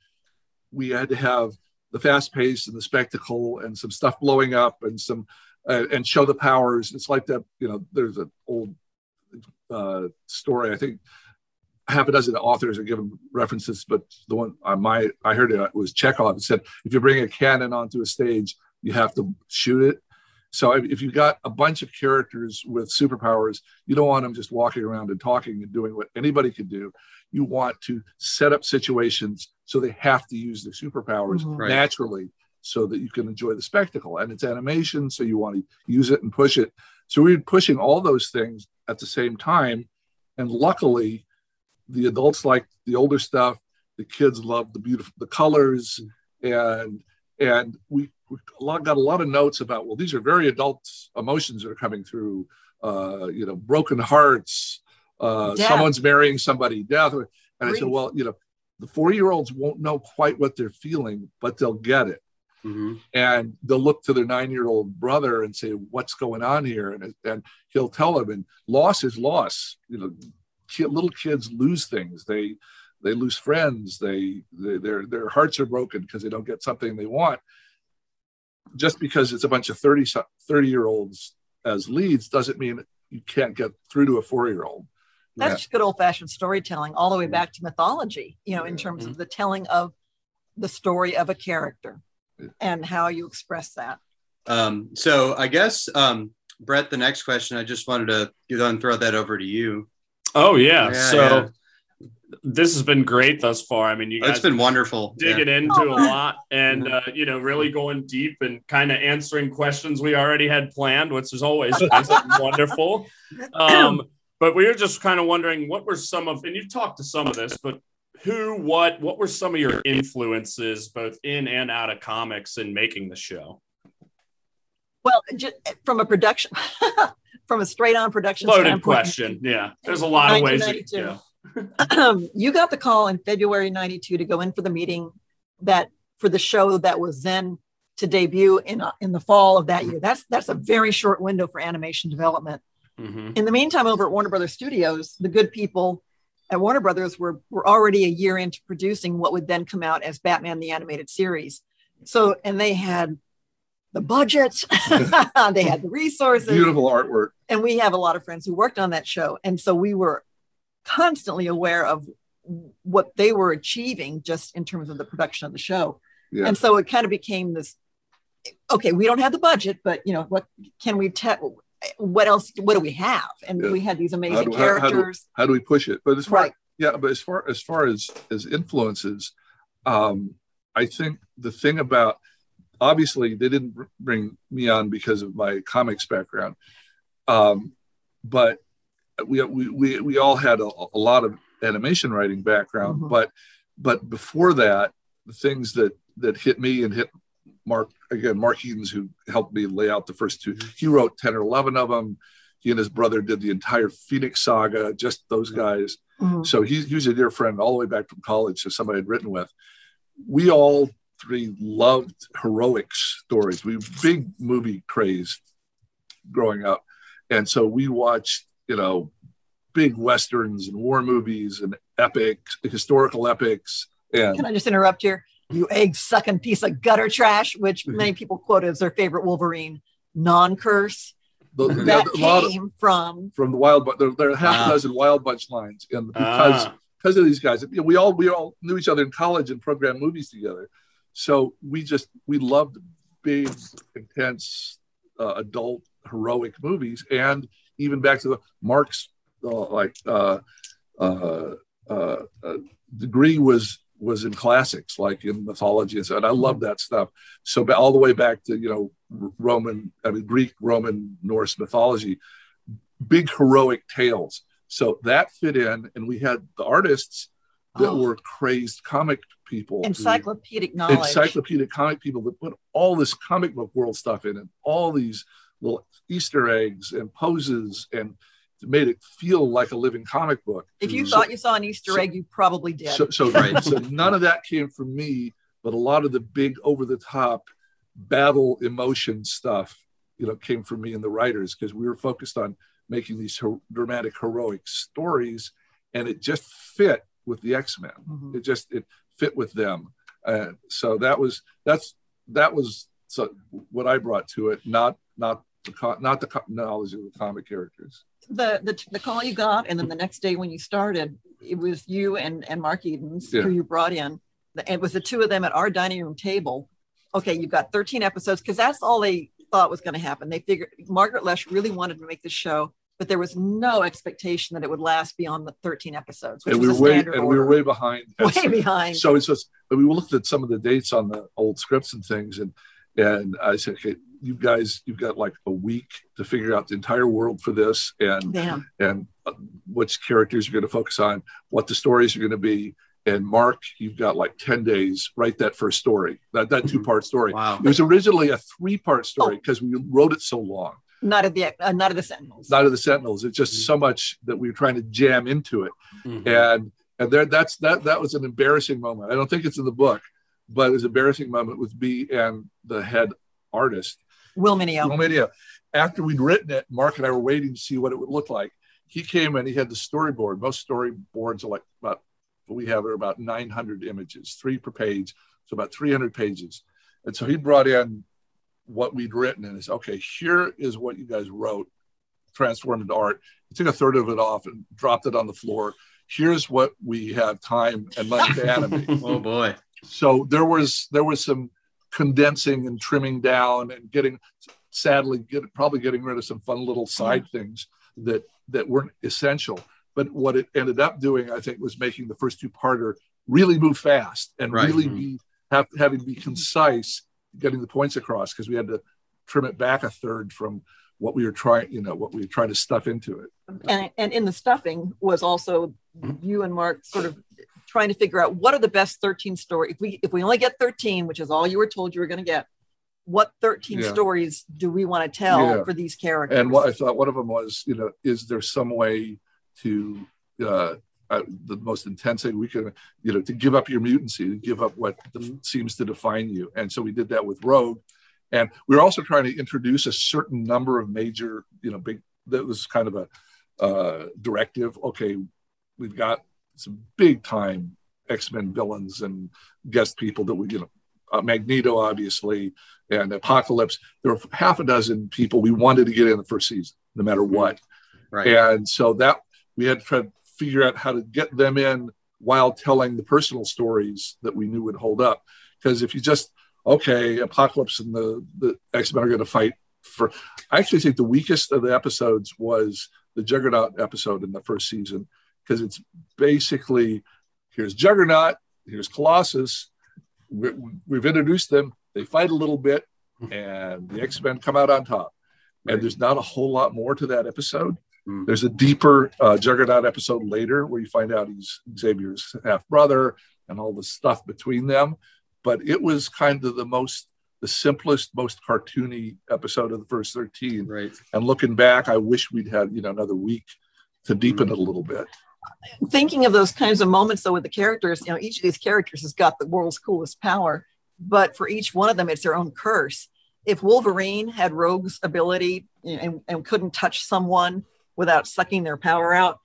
we had to have the fast pace and the spectacle and some stuff blowing up and some uh, and show the powers. It's like that, you know. There's an old uh, story. I think half a dozen authors are given references, but the one on my I heard it was Chekhov. It said if you bring a cannon onto a stage, you have to shoot it. So if if you've got a bunch of characters with superpowers, you don't want them just walking around and talking and doing what anybody could do. You want to set up situations so they have to use their superpowers Mhm. Naturally so that you can enjoy the spectacle. And it's animation, so you want to use it and push it. So we we're pushing all those things at the same time. And luckily, the adults like the older stuff, the kids love the beautiful the colors, and and we, we got a lot of notes about well, these are very adult emotions that are coming through. Uh, you know, broken hearts, uh, someone's marrying somebody, death. And I said, well, you know, the four year olds won't know quite what they're feeling, but they'll get it Mhm. and they'll look to their nine-year-old brother and say, "What's going on here?" And and he'll tell them. And loss is loss. You know, ki- little kids lose things. They they lose friends. They, they their their hearts are broken because they don't get something they want. Just because it's a bunch of 30 30 year olds as leads doesn't mean you can't get through to a four year old. that's just good old fashioned storytelling, all the way back to mythology. You know, in terms of the telling of the story of a character and how you express that. Um, so I guess um, Brett, the next question, I just wanted to get on throw that over to you. Oh yeah. Yeah, so yeah. This has been great thus far. I mean, you guys It's been wonderful. Yeah. digging into a lot and uh, you know really going deep and kind of answering questions we already had planned which is always wonderful um, but we were just kind of wondering what were some of and you've talked to some of this but who what what were some of your influences both in and out of comics in making the show Well, just from a production, from a straight on production loaded standpoint, question yeah there's a lot of ways you 1992. yeah. you got the call in February 92 to go in for the meeting that for the show that was then to debut in uh, in the fall of that year. That's that's a very short window for animation development. Mhm. In the meantime, over at Warner Brothers Studios, the good people at Warner Brothers were were already a year into producing what would then come out as Batman the Animated Series. So, and they had the budget, they had the resources, Beautiful artwork. and we have a lot of friends who worked on that show and so we were constantly aware of what they were achieving just in terms of the production of the show Yeah. and so it kind of became this okay we don't have the budget but you know what can we tell what else what do we have and Yeah. we had these amazing do- how- how do- characters How do we push it? But as far right yeah but as far as far as as influences um i think the thing about obviously they didn't bring me on because of my comics background um but we we we, all had a, a lot of animation writing background Mhm. but but before that the things that that hit me and hit mark again mark Edens, who helped me lay out the first two he wrote 10 or 11 of them he and his brother did the entire phoenix saga just those guys Mhm. so he's, he was a dear friend all the way back from college. So somebody I'd written with. We all three loved heroic stories. We big movie craze growing up, and so we watched you know big westerns and war movies and epics, historical epics. And Can I just interrupt here? You egg sucking piece of gutter trash, which many people quote as their favorite Wolverine non curse. the, the- That a lot of- came from from the wild, but there, there are half a dozen wild bunch lines, and because Ah. because of these guys, you know, we all we all knew each other in college and programmed movies together, so we just we loved big, intense, uh, adult, heroic movies, and even back to the Mark's uh, like uh, uh, uh, uh, degree was was in classics like in mythology and so and I love that stuff. So all the way back to you know Roman, I mean Greek, Roman, Norse mythology, big heroic tales. So that fit in, and we had the artists that Oh. were crazed comic people, who- encyclopedic knowledge. encyclopedic comic people that put all this comic book world stuff in it, all these little Easter eggs and poses, and made it feel like a living comic book. if you So- thought you saw an Easter so- egg, you probably did. so, so, Right. so none of that came from me, but a lot of the big over the top battle emotion stuff, you know, came from me and the writers because we were focused on making these her- dramatic, heroic stories, and it just fit with the X Men. Mhm. It just it fit with them. Uh, so that was that's that was so what I brought to it, not not the not the knowledge of the comic characters. the, the the call you got, and then the next day when you started, it was you and and Mark Edens Yeah. who you brought in. The- It was the two of them at our dining room table. Okay, you've got 13 episodes because that's all they thought was going to happen. They figured Margaret Loesch really wanted to make the show, but there was no expectation that it would last beyond the 13 episodes, which and we were way and we were way behind. way behind. So it's just, we looked at some of the dates on the old scripts and things, and and I said, okay, you guys, you've got like a week to figure out the entire world for this, and Damn. and uh, which characters you're going to focus on, what the stories are going to be. And Mark, you've got like ten days. Write that first story, that that two part story. Wow. It was originally a three part Oh. story because we wrote it so long. Not of the uh, not of the Sentinels. not of the Sentinels. It's just so much that we were trying to jam into it Mhm. and and there that's that that was an embarrassing moment i don't think it's in the book but it was an embarrassing moment with me and the head artist Will Meugniot. no idea after we'd written it mark and i were waiting to see what it would look like. He came and he had the storyboard. Most storyboards are like about what we have are about 900 images three per page so about 300 pages. And so he brought in what we'd written and he said okay here is what you guys wrote transformed into art. He took a third of it off and dropped it on the floor. Here's what we have time and money to animate. Oh boy. so there was there was some condensing and trimming down and getting sadly get, probably getting rid of some fun little mm-hmm. side things that that weren't essential. But what it ended up doing i think was making the first two parter really move fast and Right. really mm-hmm. be have, having to be concise getting the points across because we had to trim it back a third from what we were trying you know what we were trying to stuff into it. And, and in the stuffing was also mm-hmm. you and Mark sort of trying to figure out what are the best 13 stories. If we if we only get 13, which is all you were told you were going to get, what 13 Yeah. stories do we want to tell Yeah. for these characters? And what I thought one of them was, you know, is there some way to uh, uh, the most intense thing we can, you know, to give up your mutancy, to give up what the, seems to define you. And so we did that with Rogue, and we are also trying to introduce a certain number of major, you know, big. That was kind of a uh, directive. Okay, we've got some big time X Men villains and guest people that we, you know, uh, Magneto obviously, and Apocalypse. There were half a dozen people we wanted to get in the first season, no matter what. Right. And so that we had to try to figure out how to get them in while telling the personal stories that we knew would hold up. Because if you just okay, Apocalypse and the the X Men are going to fight for. I actually think the weakest of the episodes was the Juggernaut episode in the first season because it's basically here's Juggernaut, here's Colossus. We, we've introduced them. They fight a little bit, and the X Men come out on top. And there's not a whole lot more to that episode. Mm. There's a deeper uh, Juggernaut episode later where you find out he's Xavier's half brother and all the stuff between them. But it was kind of the most, the simplest, most cartoony episode of the first 13. Right. And looking back, I wish we'd had you know another week to deepen it a little bit. Thinking of those kinds of moments, though, with the characters, you know, each of these characters has got the world's coolest power, but for each one of them, it's their own curse. if Wolverine had Rogue's ability and, and couldn't touch someone without sucking their power out,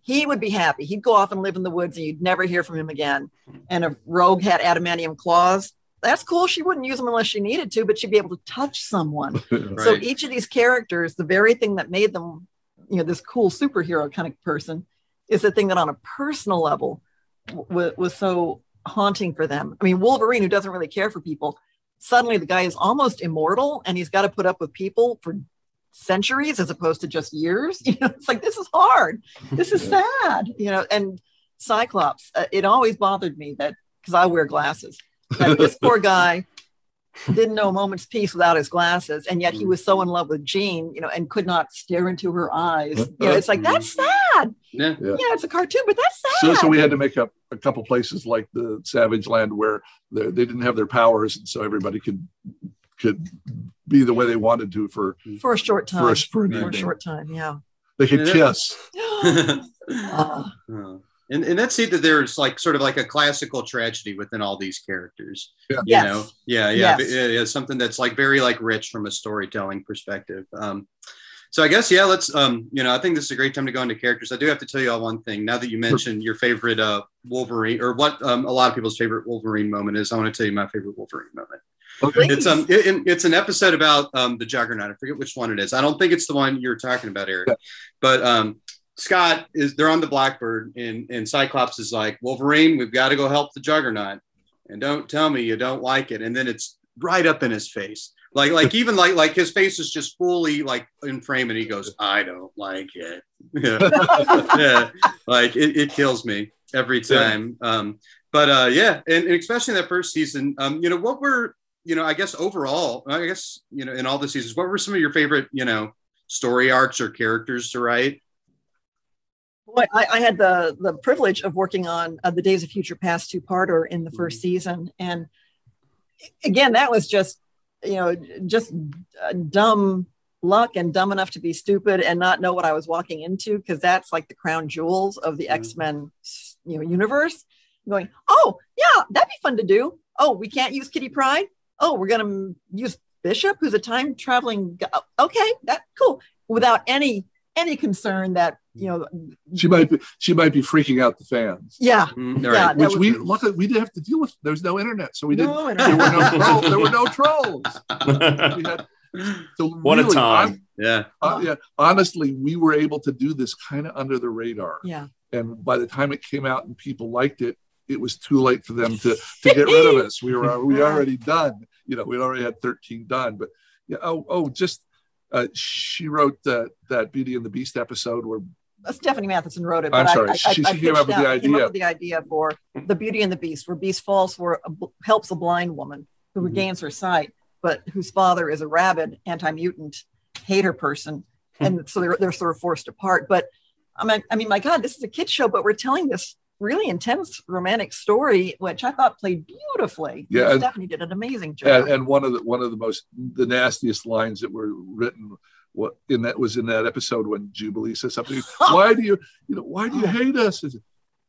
he would be happy. He'd go off and live in the woods and you'd never hear from him again. And if Rogue had adamantium claws, that's cool. She wouldn't use them unless she needed to, but she'd be able to touch someone. So each of these characters, the very thing that made them, you know, this cool superhero kind of person is the thing that on a personal level w- was so haunting for them. I mean, Wolverine, who doesn't really care for people, suddenly the guy is almost immortal and he's got to put up with people for centuries as opposed to just years. You know, it's like, this is hard. This is sad, you know, and Cyclops, uh, it always bothered me that because I wear glasses, that this poor guy didn't know a moment's peace without his glasses, and yet he was so in love with Jean, you know, and could not stare into her eyes. You know, it's like that's sad. Yeah. Yeah. Yeah, it's a cartoon, but that's So, sad. so we had to make up a couple places like the Savage Land where they, they didn't have their powers, and so everybody could could be the way they wanted to for for a short time. for a, for an For a short time, yeah. They could Yeah. kiss. Ah, Uh, and and that's it that there's like sort of like a classical tragedy within all these characters. Yeah. You Yes. know, yeah, yeah, Yes. yeah, yeah, something that's like very like rich from a storytelling perspective. Um, so I guess yeah, let's um, you know, I think this is a great time to go into characters. I do have to tell you all one thing. Now that you mentioned your favorite uh Wolverine or what um, a lot of people's favorite Wolverine moment is, I want to tell you my favorite Wolverine moment. It's um, it- it's an episode about um the Juggernaut. I forget which one it is. I don't think it's the one you're talking about, Eric. Yeah. But um, Scott is they're on the Blackbird, and and Cyclops is like Wolverine. We've got to go help the Juggernaut, and don't tell me you don't like it. And then it's right up in his face, like like even like like his face is just fully like in frame, and he goes, "I don't like it." Yeah, yeah. like it, it kills me every Yeah. time. Um, but uh, yeah, and, and especially in that first season, um, you know, what were you know, I guess overall, I guess you know, in all the seasons, what were some of your favorite, you know, story arcs or characters to write? Boy, I, I had the the privilege of working on uh, the Days of Future Past two parter in the first season, and again, that was just you know just uh, dumb luck and dumb enough to be stupid and not know what I was walking into because that's like the crown jewels of the Mhm. X Men you know universe. Going, oh yeah, that'd be fun to do. Oh, we can't use Kitty Pryde. Oh, we're gonna use Bishop, who's a time traveling. Okay, that cool. Without any any concern that you know She might be she might be freaking out the fans. yeah Mm, all Yeah, right. Which was- we luckily we didn't have to deal with. There was no internet, so we didn't. No, There were no trolls. There were no trolls. We had, so What a time. hon- yeah. uh, yeah, honestly, we were able to do this kind of under the radar. yeah And by the time it came out and people liked it, it was too late for them to to get rid of us. We were we already done. You know, we'd already had 13 done. But yeah, oh oh, just uh, she wrote that that Beauty and the Beast episode where Uh, Stephanie Matheson wrote it. I'm but sorry, I, I, she- I she came up with came up idea. with the idea for the Beauty and the Beast, where Beast falls for a, helps a blind woman who Mm-hmm. regains her sight, but whose father is a rabid anti-mutant hater person, Hmm. and so they're they're sort of forced apart. But I mean, I mean, my God, this is a kid show, but we're telling this really intense romantic story, which I thought played beautifully. Yeah, and- Stephanie did an amazing job. and, and one of the one of the most the nastiest lines that were written what in that was in that episode when Jubilee says something. why do you you know why do you hate us? Is it,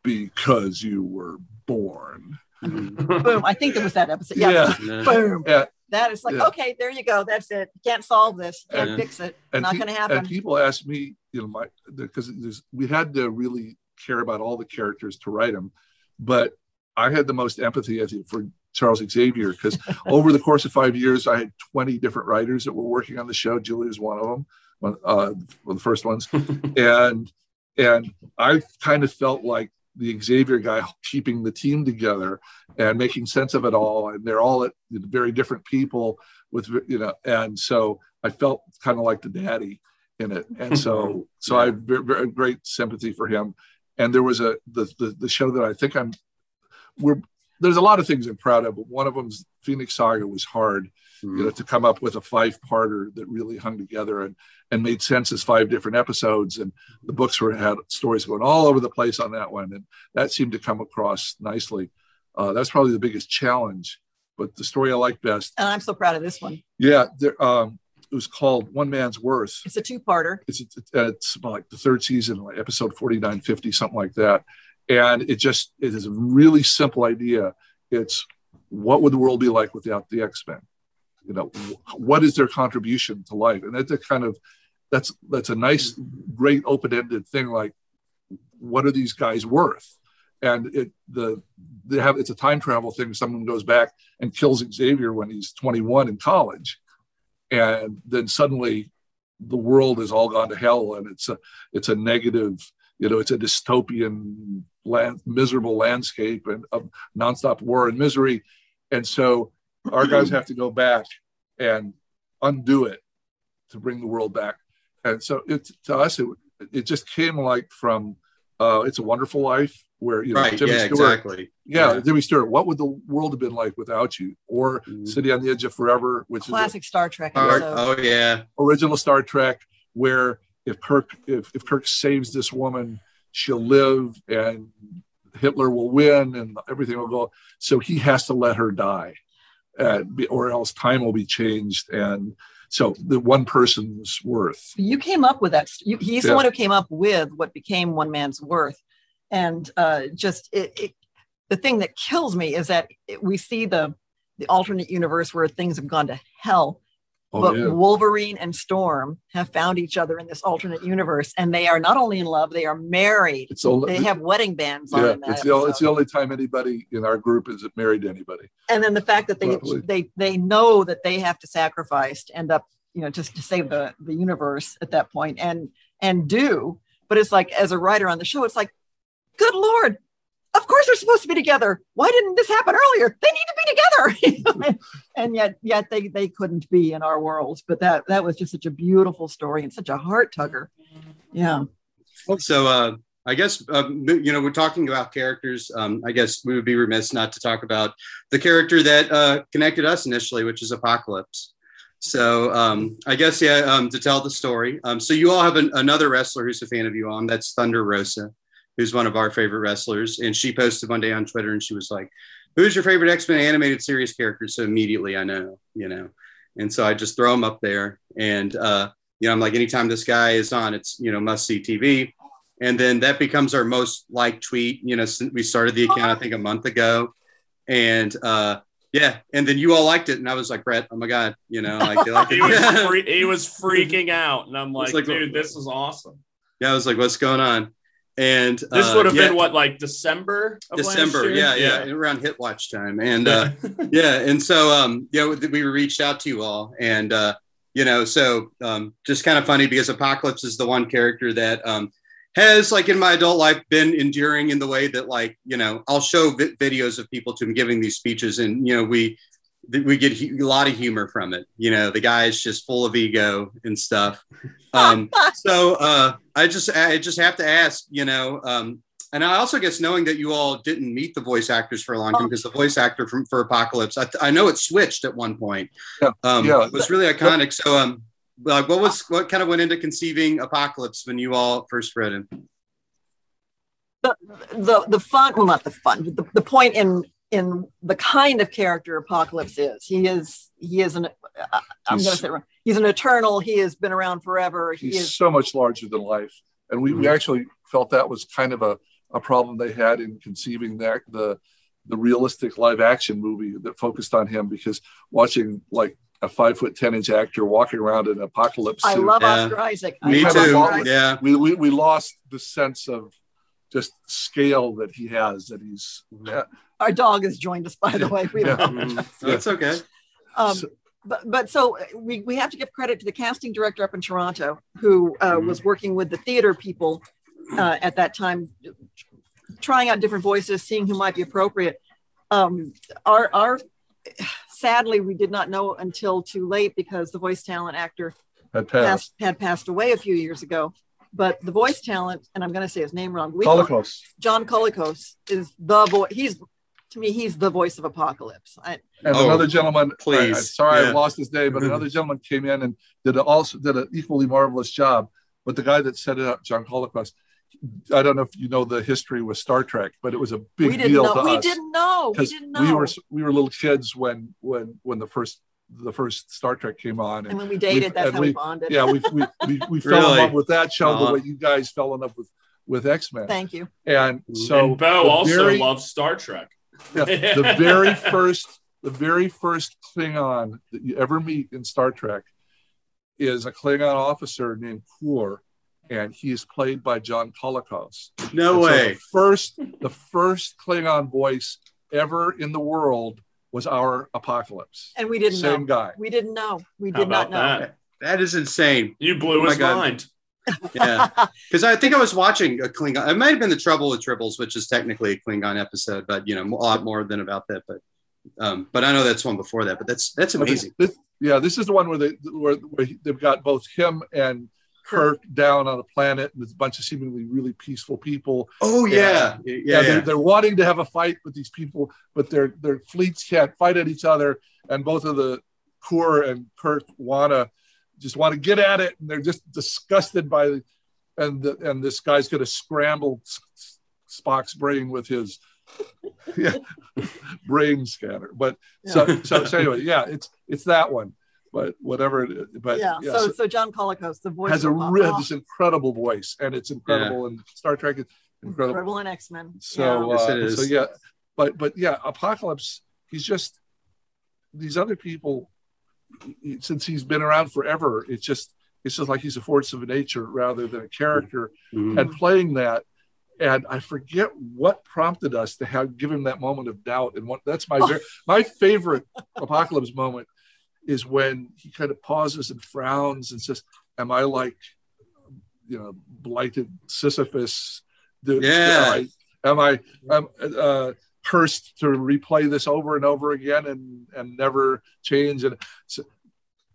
because you were born. Mm-hmm. Boom! I think it was that episode. Yeah. Yeah. Yeah. Boom. Yeah. That is like, okay, there you go. That's it. Can't solve this. Can't fix it. And Not pe- going to happen. And people ask me, you know, my because we had to really care about all the characters to write them, but I had the most empathy I think for Charles Xavier because over the course of five years, I had 20 different writers that were working on the show. Julie was one of them, one, uh, one of the first ones, and and I kind of felt like the Xavier guy keeping the team together and making sense of it all. And they're all at very different people with you know, and so I felt kind of like the daddy in it, and so so I have very, very great sympathy for him. And there was a the the, the show that I think I'm we're there's a lot of things I'm proud of, but one of them's Phoenix Saga was hard, you know, to come up with a five parter that really hung together and and made sense as five different episodes. And the books were had stories going all over the place on that one, and that seemed to come across nicely. Uh, that's probably the biggest challenge. But the story I like best, and I'm so proud of this one. yeah, there, um, it was called One Man's Worth. It's a two-parter. It's it's, it's about like the third season, like episode 49, 50, something like that. And it just it is a really simple idea. It's what would the world be like without the X Men? you know what is their contribution to life and that's a kind of that's that's a nice great open-ended thing like what are these guys worth and it the they have it's a time travel thing someone goes back and kills xavier when he's 21 in college and then suddenly the world has all gone to hell and it's a it's a negative you know it's a dystopian land, miserable landscape and of nonstop war and misery and so our guys have to go back and undo it to bring the world back and so it to us it, it just came like from uh it's a wonderful life where you know right. Jimmy yeah, Stewart exactly. yeah, Yeah. Jimmy Stewart. What would the world have been like without you? Or Mhm. City on the Edge of Forever, which Classic Star Trek Oh, episode. oh, yeah. original Star Trek, where if Kirk if, if Kirk saves this woman, she'll live and Hitler will win and everything will go. So he has to let her die, or else time will be changed. And so the one person's worth. you came up with that. You, he's Yeah. the one who came up with what became one man's worth. And uh, just it, it, the thing that kills me is that we see the the alternate universe where things have gone to hell. Oh, but yeah. Wolverine and Storm have found each other in this alternate universe, and they are not only in love; they are married. It's only they have wedding bands on. yeah. It's the, only, it's the only time anybody in our group is married to anybody. and then the fact that they Lovely. they they know that they have to sacrifice to end up you know just to save the the universe at that point and and do but it's like as a writer on the show it's like good lord of course they're supposed to be together why didn't this happen earlier they need to be together and yet yet they they couldn't be in our worlds but that that was just such a beautiful story and such a heart tugger yeah So uh, I guess um, you know we're talking about characters. Um, I guess we would be remiss not to talk about the character that uh, connected us initially, which is Apocalypse. So um, I guess yeah, um, to tell the story. Um, so you all have an, another wrestler who's a fan of you on. That's Thunder Rosa, who's one of our favorite wrestlers, and she posted one day on Twitter, and she was like, "Who's your favorite X Men animated series character?" So immediately I know, you know, and so I just throw him up there, and uh, you know, I'm like, anytime this guy is on, it's you know must see TV and then that becomes our most liked tweet you know since we started the account i think a month ago. And uh yeah. And then you all liked it. And i was like brett oh my god you know like, like He was free, he was freaking out, and I'm like, like- dude, this is awesome. yeah i was like what's going on and This uh, would have yeah, been what, like December? Of last december year? yeah, yeah around hit watch time. And uh yeah and so um know we reached out to you all. And uh you know so um just kind of funny because apocalypse is the one character that um has like in my adult life been enduring in the way that like you know i'll show vi- videos of people to him giving these speeches. And you know we we get a lot of humor from it you know the guy is just full of ego and stuff um so uh i just i just have to ask you know um and I also guess knowing that you all didn't meet the voice actors for a long time because the voice actor from for Apocalypse, I, I know it switched at one point. Yeah, um, yeah. it was really iconic. So, um, like, what was what kind of went into conceiving Apocalypse when you all first read him? the the fun well not the fun but the, the point in in the kind of character apocalypse is he is he is an uh, i'm going to say wrong he's an eternal he has been around forever he he's is so much larger than life and we, we Mhm. actually felt that was kind of a, a problem they had in conceiving that the the realistic live action movie that focused on him because watching like a five foot ten inch actor walking around in an apocalypse i suit, love Yeah. oscar isaac I Me love have a too. Oscar lot- Isaac. Yeah, we, we we lost the sense of just scale that he has that he's yeah, our dog has joined us by the way we Yeah. Mhm. that's okay. um, So- but but so we, we have to give credit to the casting director up in Toronto who uh, Mhm. was working with the theater people uh, at that time, trying out different voices, seeing who might be appropriate. Um, our our sadly we did not know until too late because the voice talent actor had passed. passed, had passed away a few years ago. But the voice talent, and I'm going to say his name wrong, we- Holocaust. John Colicos is the voice. He's to me, he's the voice of Apocalypse. I, And Oh, another gentleman, please. I, am sorry Yeah. I lost his name, but another gentleman came in and did a, also did an equally marvelous job. But the guy that set it up, John Colicos, I don't know if you know the history with Star Trek, but it was a big we didn't deal know. to We us didn't know. We didn't know. we were we were little kids when when when the first the first Star Trek came on, and and when we dated, we- that's and how we, we- bonded. yeah, we we we, we fell in love with that show Aw. the uh-huh. way you guys fell in love with with X Men, Thank you. and so and Bo also very- loves Star Trek. yeah, the very first the very first Klingon that you ever meet in Star Trek is a Klingon officer named Kor, and he is played by John Colicos. No And so way. the first, the first Klingon voice ever in the world was our Apocalypse. And we didn't Same know. guy. We didn't know. We How did not about know. that? That is insane. You blew Oh my his God. mind. Yeah. Because I think I was watching a Klingon. It might have been the Trouble with Tribbles, which is technically a Klingon episode, but you know, a lot more than about that. But um, but I know that's one before that. But that's that's amazing. This, yeah, this is the one where they where, where they've got both him and Kirk down on a planet, and there's a bunch of seemingly really peaceful people. Oh yeah, yeah, yeah. they're, they're wanting to have a fight with these people, but their their fleets can't fight at each other, and both of the Kor and Kirk wanna just want to get at it, and they're just disgusted by the and the, and this guy's to scramble Spock's brain with his yeah, brain scanner. But so, so so anyway, yeah, it's it's that one. But whatever it is, but yeah. yeah, so, so- so John Colicos, the voice has a of Pop- real oh, this incredible voice, and it's incredible, and Star Trek is incredible. incredible in X Men. So, Yes, uh, it is. so yeah, but but yeah, Apocalypse. He's just these other people. Since he's been around forever, it's just it's just like he's a force of nature rather than a character, Mhm. and playing that. And I forget what prompted us to have give him that moment of doubt. And what that's my ver- my favorite Apocalypse moment is when he kind of pauses and frowns and says, "Am I like, you know, blighted Sisyphus? Do- Yeah. Am I, am I am, uh, cursed to replay this over and over again and and never change?" And so,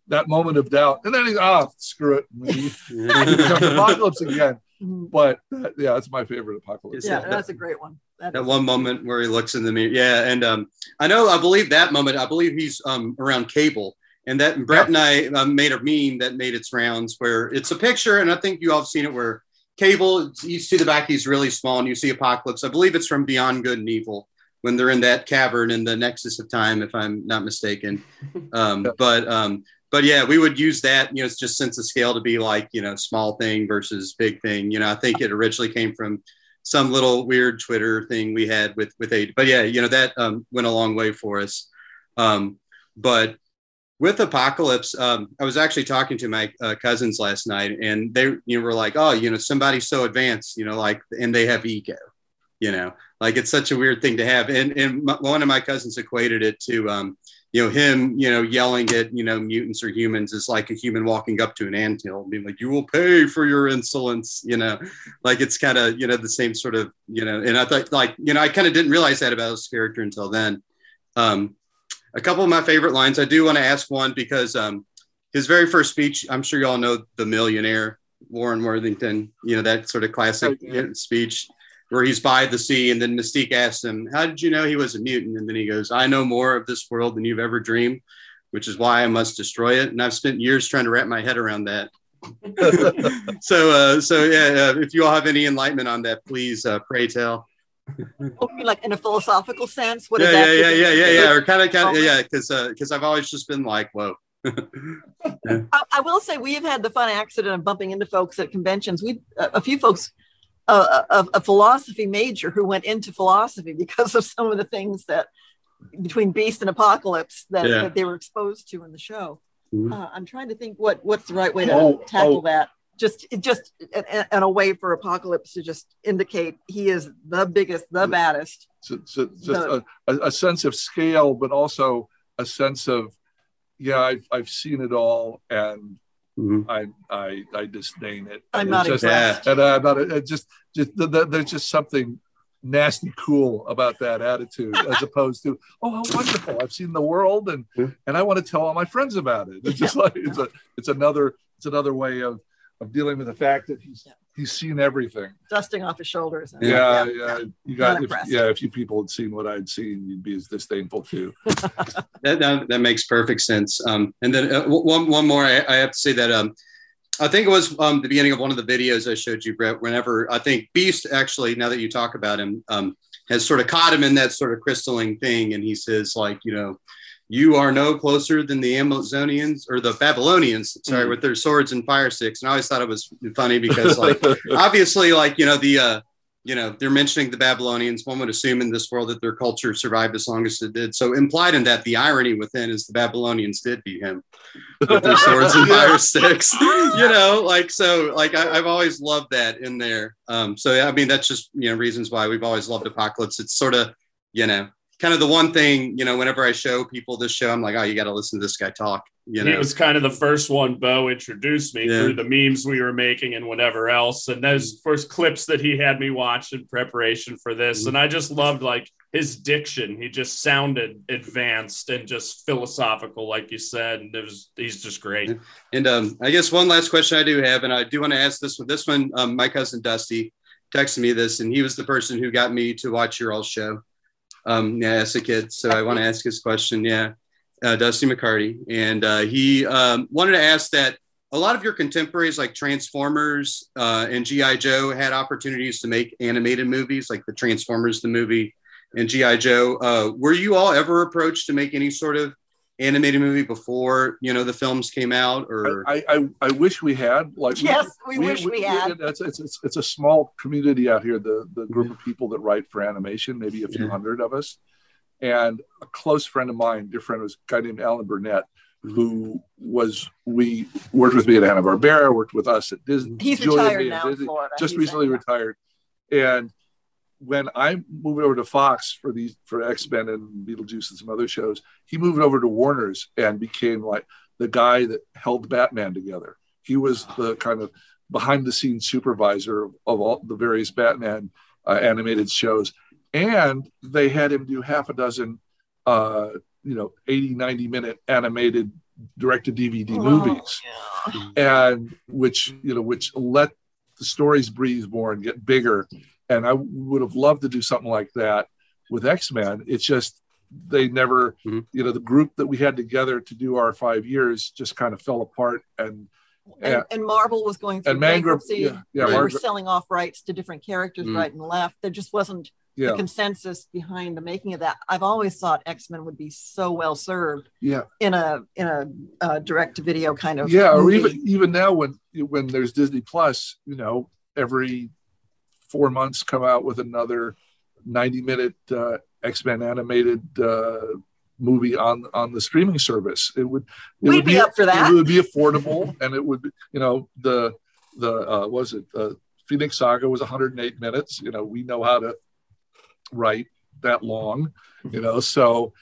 that moment of doubt, and then he's ah, screw it, and he, he becomes Apocalypse again. But uh, yeah, that's my favorite Apocalypse. Is Yeah, that- that's a great one. That that is- one moment where he looks in the mirror. Yeah, and um, I know. I believe that moment. I believe he's um, around Cable, and that Brett and I um, made a meme that made its rounds where it's a picture, and I think you all have seen it where Cable. You see the back; he's really small, and you see Apocalypse. I believe it's from Beyond Good and Evil when they're in that cavern in the Nexus of Time, if I'm not mistaken. Um, Yeah. But um, but yeah, we would use that, you know, it's just sense of scale to be like, you know, small thing versus big thing. You know, I think it originally came from some little weird Twitter thing we had with with a. But yeah, you know, that um, went a long way for us. Um, but with Apocalypse, um, I was actually talking to my uh, cousins last night, and they you know were like, oh, you know, somebody's so advanced, you know, like, and they have ego, you know, like it's such a weird thing to have. And and my, one of my cousins equated it to. Um, you know him you know yelling at you know mutants or humans is like a human walking up to an anthill and being like you will pay for your insolence you know? Like it's kind of you know the same sort of you know and i thought like you know i kind of didn't realize that about his character until then. Um a couple of my favorite lines i do want to ask one because um his very first speech i'm sure y'all know the millionaire warren worthington you know that sort of classic Yeah. speech where he's by the sea and then mystique asks him how did you know he was a mutant and then he goes i know more of this world than you've ever dreamed which is why i must destroy it and i've spent years trying to wrap my head around that so uh so yeah uh, if you all have any enlightenment on that please uh pray tell Oh, you mean like in a philosophical sense? What yeah is yeah that? yeah yeah yeah yeah or kind of kind of Oh. yeah because uh because i've always just been like whoa I, I will say we have had the fun accident of bumping into folks at conventions. We a, a few folks, uh, a, a philosophy major who went into philosophy because of some of the things that between Beast and Apocalypse that, Yeah. that they were exposed to in the show. Mhm. Uh, I'm trying to think what what's the right way to Oh, tackle oh. that. Just just in, in a way for Apocalypse to just indicate he is the biggest, the baddest. So, so just a, a, a sense of scale, but also a sense of, yeah, I've, I've seen it all, and Mhm. I I I disdain it. I'm And not it's just, impressed. and I'm not. It just just th- th- there's just something nasty cool about that attitude, as opposed to oh how wonderful I've seen the world and Yeah. and I want to tell all my friends about it. It's just like it's a it's another it's another way of of dealing with the fact that he's Yeah. He's seen everything. Dusting off his shoulders. and- Yeah, yeah. You got if, yeah. If you people had seen what I'd seen, you'd be as disdainful too. that, that that makes perfect sense. Um, and then uh, one one more, I, I have to say that um, I think it was um, the beginning of one of the videos I showed you, Brett. Whenever I think Beast actually, now that you talk about him, um, has sort of caught him in that sort of crystalline thing, and he says like, you know, you are no closer than the Amazonians or the Babylonians, sorry, Mhm. with their swords and fire sticks. And I always thought it was funny because like obviously like you know the uh you know, they're mentioning the Babylonians. One would assume in this world that their culture survived as long as it did. So implied in that, the irony within is the Babylonians did beat him with their swords and fire sticks. you know, like so, like I, have always loved that in there. Um, so yeah, I mean, that's just you know reasons why we've always loved Apocalypse. It's sort of you know kind of the one thing, you know, whenever I show people this show, I'm like, oh, you got to listen to this guy talk. You know? He was kind of the first one Bo introduced me yeah. through the memes we were making and whatever else. And those first clips that he had me watch in preparation for this. Mm-hmm. And I just loved like his diction. He just sounded advanced and just philosophical, like you said. And it was he's just great. And um, I guess one last question I do have, and I do want to ask this one. This one, um, my cousin Dusty texted me this, and he was the person who got me to watch your all show um, yeah, as a kid. So I want to ask his question. Yeah, uh, Dusty McCarty, and uh, he um, wanted to ask that a lot of your contemporaries, like Transformers uh, and GI Joe, had opportunities to make animated movies, like the Transformers the movie and GI Joe. Uh, were you all ever approached to make any sort of animated movie before you know the films came out or i i, I wish we had like yes we, we, we wish we, we had it's, it's, it's, it's, a small community out here the the group of people that write for animation maybe a few yeah. hundred of us and a close friend of mine dear friend was a guy named alan burnett mm-hmm. who was we worked with me at Hanna Barbera, worked with us at Disney. He's retired now in Florida. Just He's recently retired, and when I moved over to Fox for these for X Men and Beetlejuice and some other shows, he moved over to Warner's and became like the guy that held Batman together. He was the kind of behind the scenes supervisor of, of all the various Batman uh, animated shows, and they had him do half a dozen, uh, you know, 80, 90 minute animated direct to DVD oh, movies, yeah. and which you know which let the stories breathe more and get bigger and I would have loved to do something like that with X Men. It's just they never, mm-hmm. you know, the group that we had together to do our five years just kind of fell apart and. And, and Marvel was going through and bankruptcy. Yeah, yeah they were selling off rights to different characters mm-hmm. right and left. There just wasn't yeah. the consensus behind the making of that. I've always thought X Men would be so well served. Yeah. In a in a uh, direct to video kind of. Yeah, movie. or even even now when when there's Disney Plus, you know, every four months come out with another 90 minute uh, X-Men animated uh, movie on on the streaming service. It would it We'd would be, be up for that. It would be affordable and it would you know the the uh, was it uh, Phoenix Saga was 108 minutes. You know we know how to write that long. You know so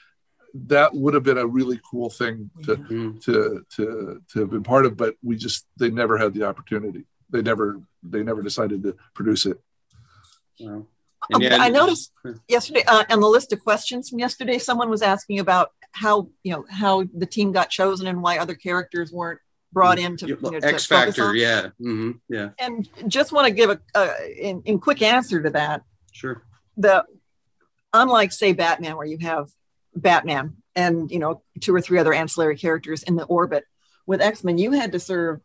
that would have been a really cool thing to mm-hmm. to to to have been part of, but we just they never had the opportunity. They never they never decided to produce it. Um, yeah, I noticed yesterday uh, on the list of questions from yesterday, someone was asking about how you know how the team got chosen and why other characters weren't brought in to, you know, X Factor. Yeah, mm-hmm. yeah. And just want to give a, a in, in quick answer to that. Sure. The unlike say Batman, where you have Batman and you know two or three other ancillary characters in the orbit, with X Men, you had to serve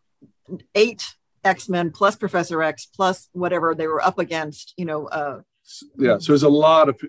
eight X Men plus Professor X plus whatever they were up against, you know. Uh, yeah, so there's a lot of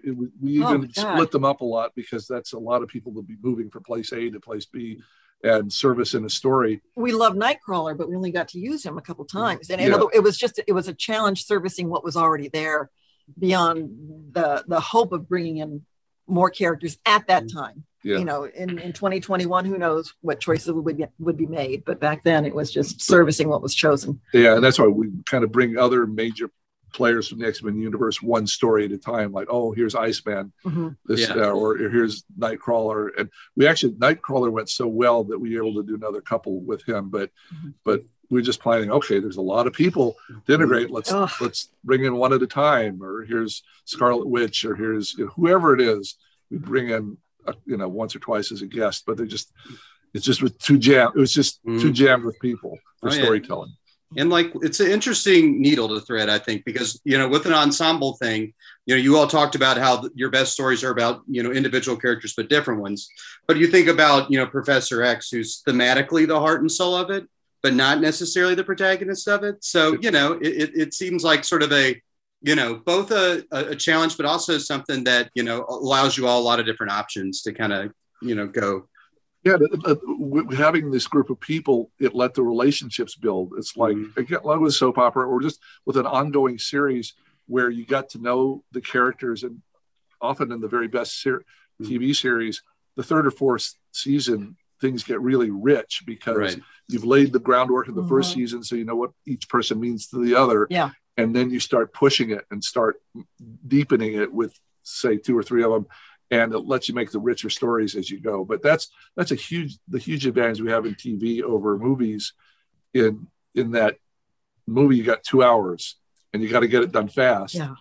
we oh even oh split them up a lot because that's a lot of people to be moving from place A to place B and service in a story. We love Nightcrawler, but we only got to use him a couple times, and yeah. it was just it was a challenge servicing what was already there beyond the the hope of bringing in more characters at that mm. time yeah. you know in, in 2021 who knows what choices would be, would be made but back then it was just servicing what was chosen yeah and that's why we kind of bring other major players from the x-men universe one story at a time like oh here's iceman mm-hmm. this yeah. uh, or here's nightcrawler and we actually nightcrawler went so well that we were able to do another couple with him but mm-hmm. but we're just planning okay there's a lot of people to integrate let's Ugh. let's bring in one at a time or here's scarlet witch or here's you know, whoever it is we bring in you know once or twice as a guest, but they're just it's just with too jam. It was just mm. too jammed with people for oh, storytelling. Yeah. And like it's an interesting needle to thread, I think, because you know with an ensemble thing, you know, you all talked about how your best stories are about you know individual characters, but different ones. But you think about you know Professor X, who's thematically the heart and soul of it, but not necessarily the protagonist of it. So you know, it, it, it seems like sort of a you know, both a, a challenge, but also something that, you know, allows you all a lot of different options to kind of, you know, go. Yeah, having this group of people, it let the relationships build. It's like, mm-hmm. again, like with soap opera or just with an ongoing series, where you got to know the characters and often in the very best ser- TV series, the third or fourth season, things get really rich because Right. you've laid the groundwork in the 1st Mhm. season, so you know what each person means to the other. Yeah. And then you start pushing it and start deepening it with, say, two or three of them, and it lets you make the richer stories as you go. But that's that's a huge the huge advantage we have in TV over movies, in in that movie you got two hours and you got to get it done fast. Yeah.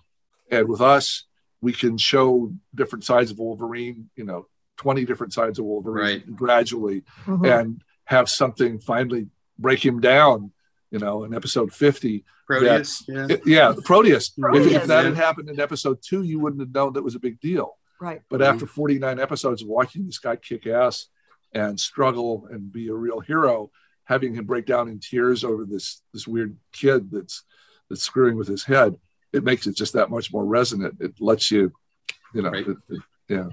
And with us, we can show different sides of Wolverine, you know, 20 different sides of Wolverine Right. gradually Mhm. and have something finally break him down, you know, in episode 50. Proteus. Yeah. It- yeah, Proteus. If, Proteus, if that yeah. had happened in episode two, you wouldn't have known that was a big deal. Right. But after 49 episodes of watching this guy kick ass and struggle and be a real hero, having him break down in tears over this this weird kid that's that's screwing with his head, it makes it just that much more resonant. It lets you, you know, Right. it- it- yeah.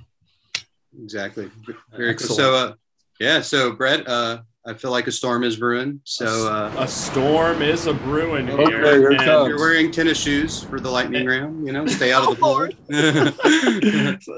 Exactly. Very cool. So, uh, yeah. So, Brett, uh, I feel like a storm is brewing. So, uh, A storm is a brewing Okay, here. here and- you're wearing tennis shoes for the lightning round. You know, stay out of the pool. Lord.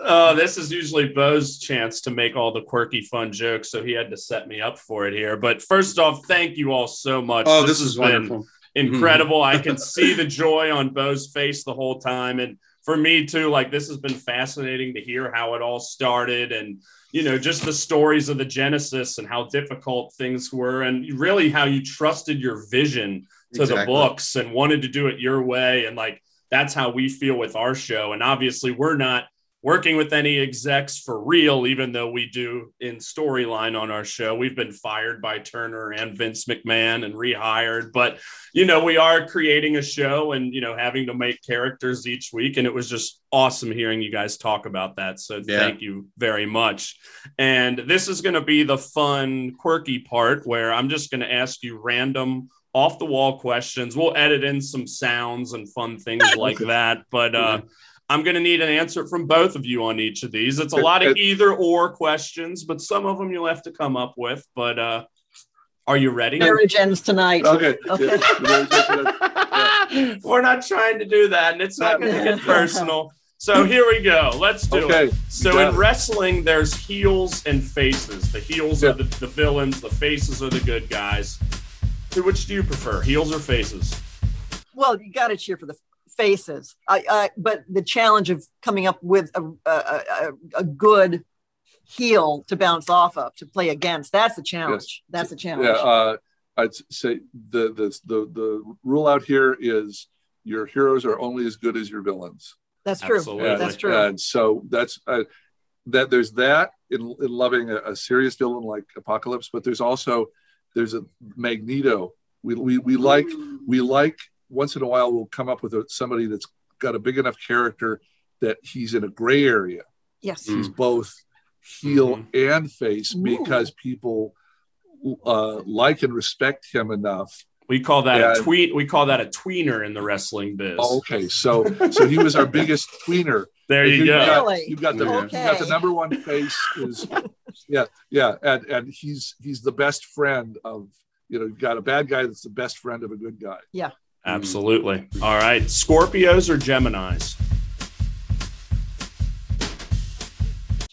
oh, this is usually Bo's chance to make all the quirky, fun jokes, so he had to set me up for it here. But first off, thank you all so much. oh, this, has is been wonderful. incredible. I can see the joy on Bo's face the whole time, and for me too. Like this has been fascinating to hear how it all started, and you know, just the stories of the genesis and how difficult things were, and really how you trusted your vision to the books and wanted to do it your way, and like that's how we feel with our show. And obviously, we're not working with any execs for real, even though we do in storyline on our show. We've been fired by Turner and Vince McMahon and rehired, but you know, we are creating a show and you know, having to make characters each week. And it was just awesome hearing you guys talk about that. So Yeah. thank you very much. And this is going to be the fun, quirky part where I'm just going to ask you random off the wall questions. We'll edit in some sounds and fun things like that. But uh, I'm going to need an answer from both of you on each of these. It's a lot of either or questions, but some of them you'll have to come up with. But uh, are you ready? Marriage ends tonight. Okay. Okay. We're not trying to do that, and it's not going to get personal. So here we go. Let's do it. So got in wrestling, there's heels and faces. The heels Yeah. are the, the villains, the faces are the good guys. Who which do you prefer, heels or faces? Well, you got to cheer for the faces. I, I, but the challenge of coming up with a, a, a, a good heel to bounce off of to play against—that's the challenge. That's the challenge. Yeah, uh, I'd say the, the the the rule out here is your heroes are only as good as your villains. that's true. Absolutely. That's true. And so that's uh, that. There's that in, in loving a, a serious villain like Apocalypse, but there's also there's a Magneto. We we, we like we like once in a while we'll come up with a, somebody that's got a big enough character that he's in a gray area. yes. Mm. He's both heel and face Ooh. because people uh, like and respect him enough. We call that Yeah. a tweet. We call that a tweener in the wrestling biz. Okay, so so he was our biggest tweener. there you You've go. got- Really? You've got the Yeah. you've got the number one face is yeah yeah and and he's he's the best friend of you know you've got a bad guy that's the best friend of a good guy. Absolutely. All right. Scorpios or Geminis?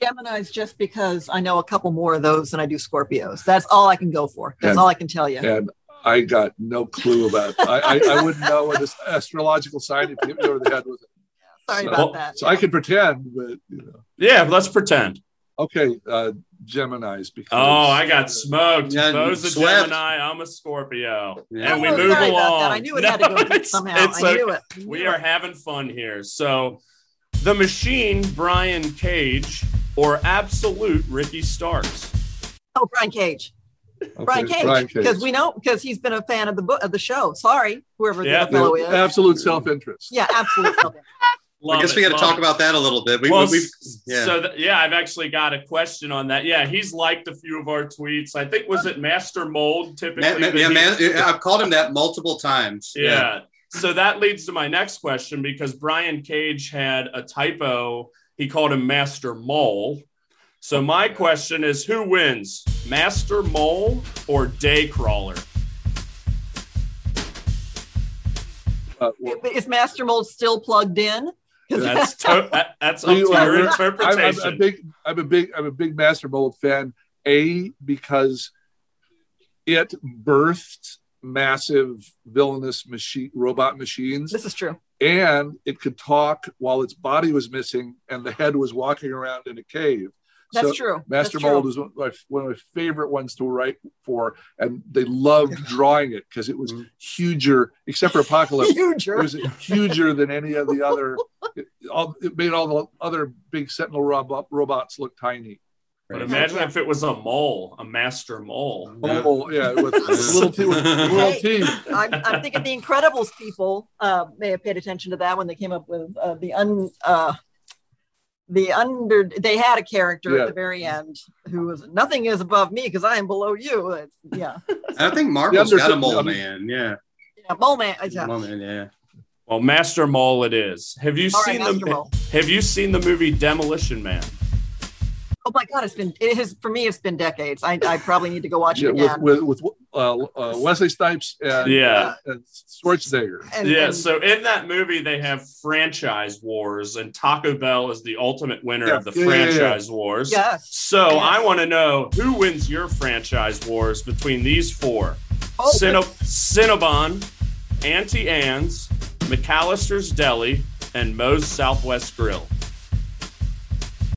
Gemini's just because I know a couple more of those than I do Scorpios. That's all I can go for. That's And- all I can tell you. And I got no clue about. I I, I wouldn't know what this astrological sign if you hit me over the head with it. Sorry so- about that. So I can pretend, but you know. Yeah, let's pretend. Okay, uh, Gemini's oh, because Oh, I got smoked. Yeah, Bo's a swept. Gemini. I'm a Scorpio. Yeah. And we Oh, move along. I knew it had to go it's- somehow. it's I okay. knew it. I We knew are having fun here. So, the machine, Brian Cage, or absolute Ricky Starks? Oh, Brian Cage. Okay, Brian Cage. Because we know because he's been a fan of the book of the show. Sorry, whoever Yeah. the fellow is. absolute self-interest. Yeah, absolutely. I guess we got to talk about that a little bit. We, well, we, s- yeah. so th- yeah, I've actually got a question on that. Yeah, he's liked a few of our tweets. I think was it Master Mold typically. man, man, yeah, man, I've called him that multiple times. Yeah. So that leads to my next question because Brian Cage had a typo. He called him Master Mole. So my question is who wins, Master Mole or Daycrawler? Uh, well, Is Master Mold still plugged in? 'Cause That's to- that- that's up to your we're- I'm, interpretation. I'm a big, I'm a big, I'm a big Master Mold fan. A because it birthed massive villainous machine robot machines, this is true. and it could talk while its body was missing and the head was walking around in a cave. That's So true. Master That's Mold true. is one of, my, one of my favorite ones to write for, and they loved drawing it because it was Mhm. huger, except for Apocalypse. huger. It Huger. was huger than any of the other. It, all, it made all the other big Sentinel robot, robots look tiny. but imagine if it was a mole, a master mole. Oh yeah, with little teeth. With little Hey. teeth. I'm, I'm thinking the Incredibles people uh, may have paid attention to that when they came up with uh, the un uh, the under. They had a character Yeah. at the very end who was nothing is above me because I am below you. It's, yeah, I think Marvel's The got a mole man. Yeah. yeah, Mole Man. Yeah. Mole man, yeah. Well, Master Mole it is. Have you All right, seen Master the Mole. Have you seen the movie Demolition Man? Oh my God, it's been it has for me. It's been decades. I, I probably need to go watch Yeah, it with again. with, with uh, uh, Wesley Snipes and Yeah. and Schwarzenegger. And- yeah, and- so in that movie, they have franchise wars, and Taco Bell is the ultimate winner Yeah, of the yeah, yeah, yeah. franchise wars. yes. So Yes. I want to know who wins your franchise wars between these four: Oh, Cinna- Cinnabon, Auntie Anne's, McAllister's Deli, and Moe's Southwest Grill.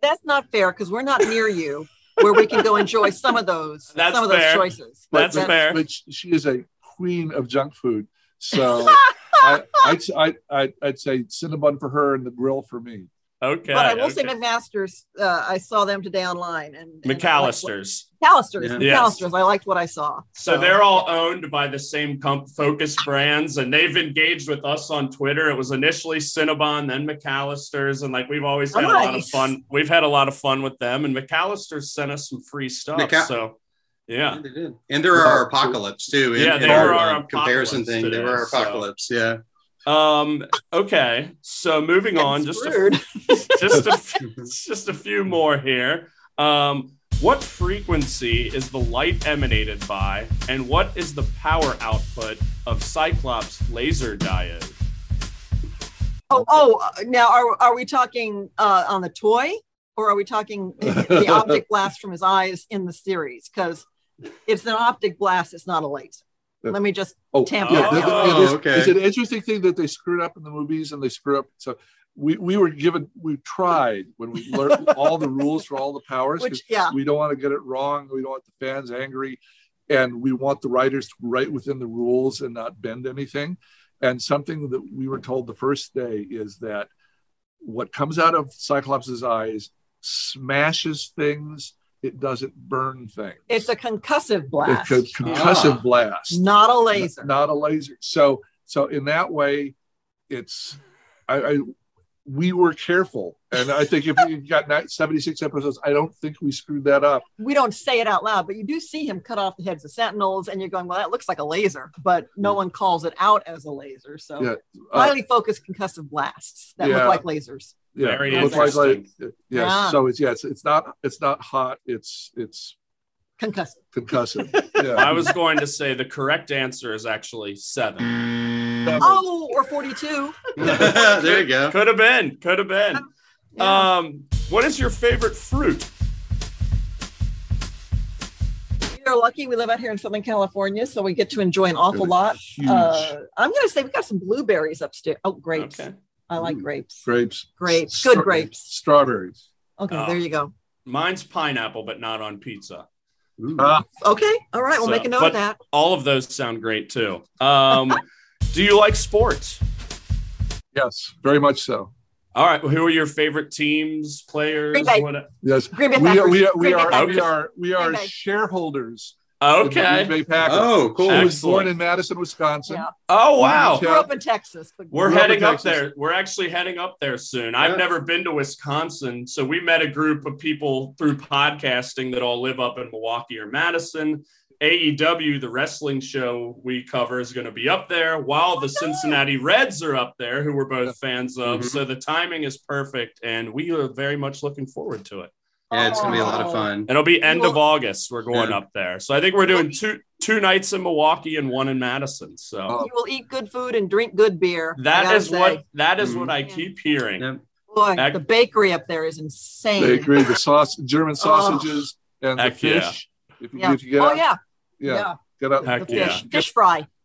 that's not fair because we're not near you where we can go enjoy some of those That's some of those fair. choices. That's But fair. But she, she is a queen of junk food. So I, I'd, I'd, I'd, I'd say Cinnabon for her and the grill for me. Okay. But I will okay. say McMaster's. Uh, I saw them today online and, and McAllister's. McAllister's. Yeah. Yes. McAllister's. I liked what I saw. So they're all owned by the same com- focus brands, and they've engaged with us on Twitter. It was initially Cinnabon, then McAllister's, and like we've always had a lot of fun. We've had a lot of fun with them, and McAllister's sent us some free stuff. McA- so yeah, Yeah, they did. And there are our apocalypse too. in- Yeah, in they our, were uh, our comparison apocalypse thing. They today, were our so- apocalypse. Yeah. Um. Okay. So moving on, just a, just a few, just a few more here. Um. What frequency is the light emanated by, and what is the power output of Cyclops laser diode? Oh, oh, uh, now are, are we talking uh, on the toy or are we talking the optic blast from his eyes in the series? Because it's an optic blast, it's not a laser. Let me just Oh, Tampa. yeah, th- th- Oh, it is- oh, okay. It's an interesting thing that they screwed up in the movies and they screw up. So we, we were given, we tried when we learned all the rules for all the powers which yeah, we don't want to get it wrong. We don't want the fans angry. And we want the writers to write within the rules and not bend anything. And something that we were told the first day is that what comes out of Cyclops' eyes smashes things, it doesn't burn things. it's a concussive blast, It's a concussive Ah. blast not a laser. not a laser. So so in that way, it's I, I we were careful, and I think if you got 76 episodes, I don't think we screwed that up. we don't say it out loud, but you do see him cut off the heads of sentinels, and you're going, well, that looks like a laser, but no one calls it out as a laser. So. Yeah, uh, highly focused concussive blasts that Yeah. look like lasers. Yeah, Very it looks like, like yes. Yeah. So it's yeah, it's, it's not it's not hot. It's it's Concussive. concussive. Yeah. I was going to say the correct answer is actually seven. Oh, or 42. there you go. Could have been. Could have been. Yeah. Um. What is your favorite fruit? We're lucky we live out here in Southern California, so we get to enjoy an awful lot. Uh, I'm going to say we got some blueberries upstairs. Oh, grapes. Okay. I like Mm. grapes. grapes. Grapes. Good Stra- grapes. Strawberries. Okay, Oh. there you go. Mine's pineapple, but not on pizza. Ooh. Ah, Okay. All right. We'll So, make a note but- of that. All of those sound great too. Um. do you like sports? yes, very much so. All right. Well, Who are your favorite teams, players? Green Bay. What? Yes, Green Bay we are, we are, we Green Bay are, we are, we are shareholders. In the Okay. Green Bay Packers. Oh, cool. I was born in Madison, Wisconsin. Yeah. Oh wow. Grew up in Texas. But We're Grew up in heading up Texas. there. We're actually heading up there soon. I've never been to Wisconsin, so we met a group of people through podcasting that all live up in Milwaukee or Madison. AEW, the wrestling show we cover, is going to be up there, while the Cincinnati Reds are up there, who we're both fans of. Mhm. So the timing is perfect, and we are very much looking forward to it. Yeah, it's gonna be a lot of fun. It'll be end of August. We're going Yeah. up there, so I think we're doing two two nights in Milwaukee and one in Madison. So Oh. You will eat good food and drink good beer. I that gotta is say. what that is Mhm. what I keep hearing. Yeah. Boy, Heck- the bakery up there is insane. They agree. The sauce, German sausages, and the Heck yeah. fish. If you, Yeah. if you get oh out, yeah, yeah, yeah. get out. Heck The yeah. fish, fish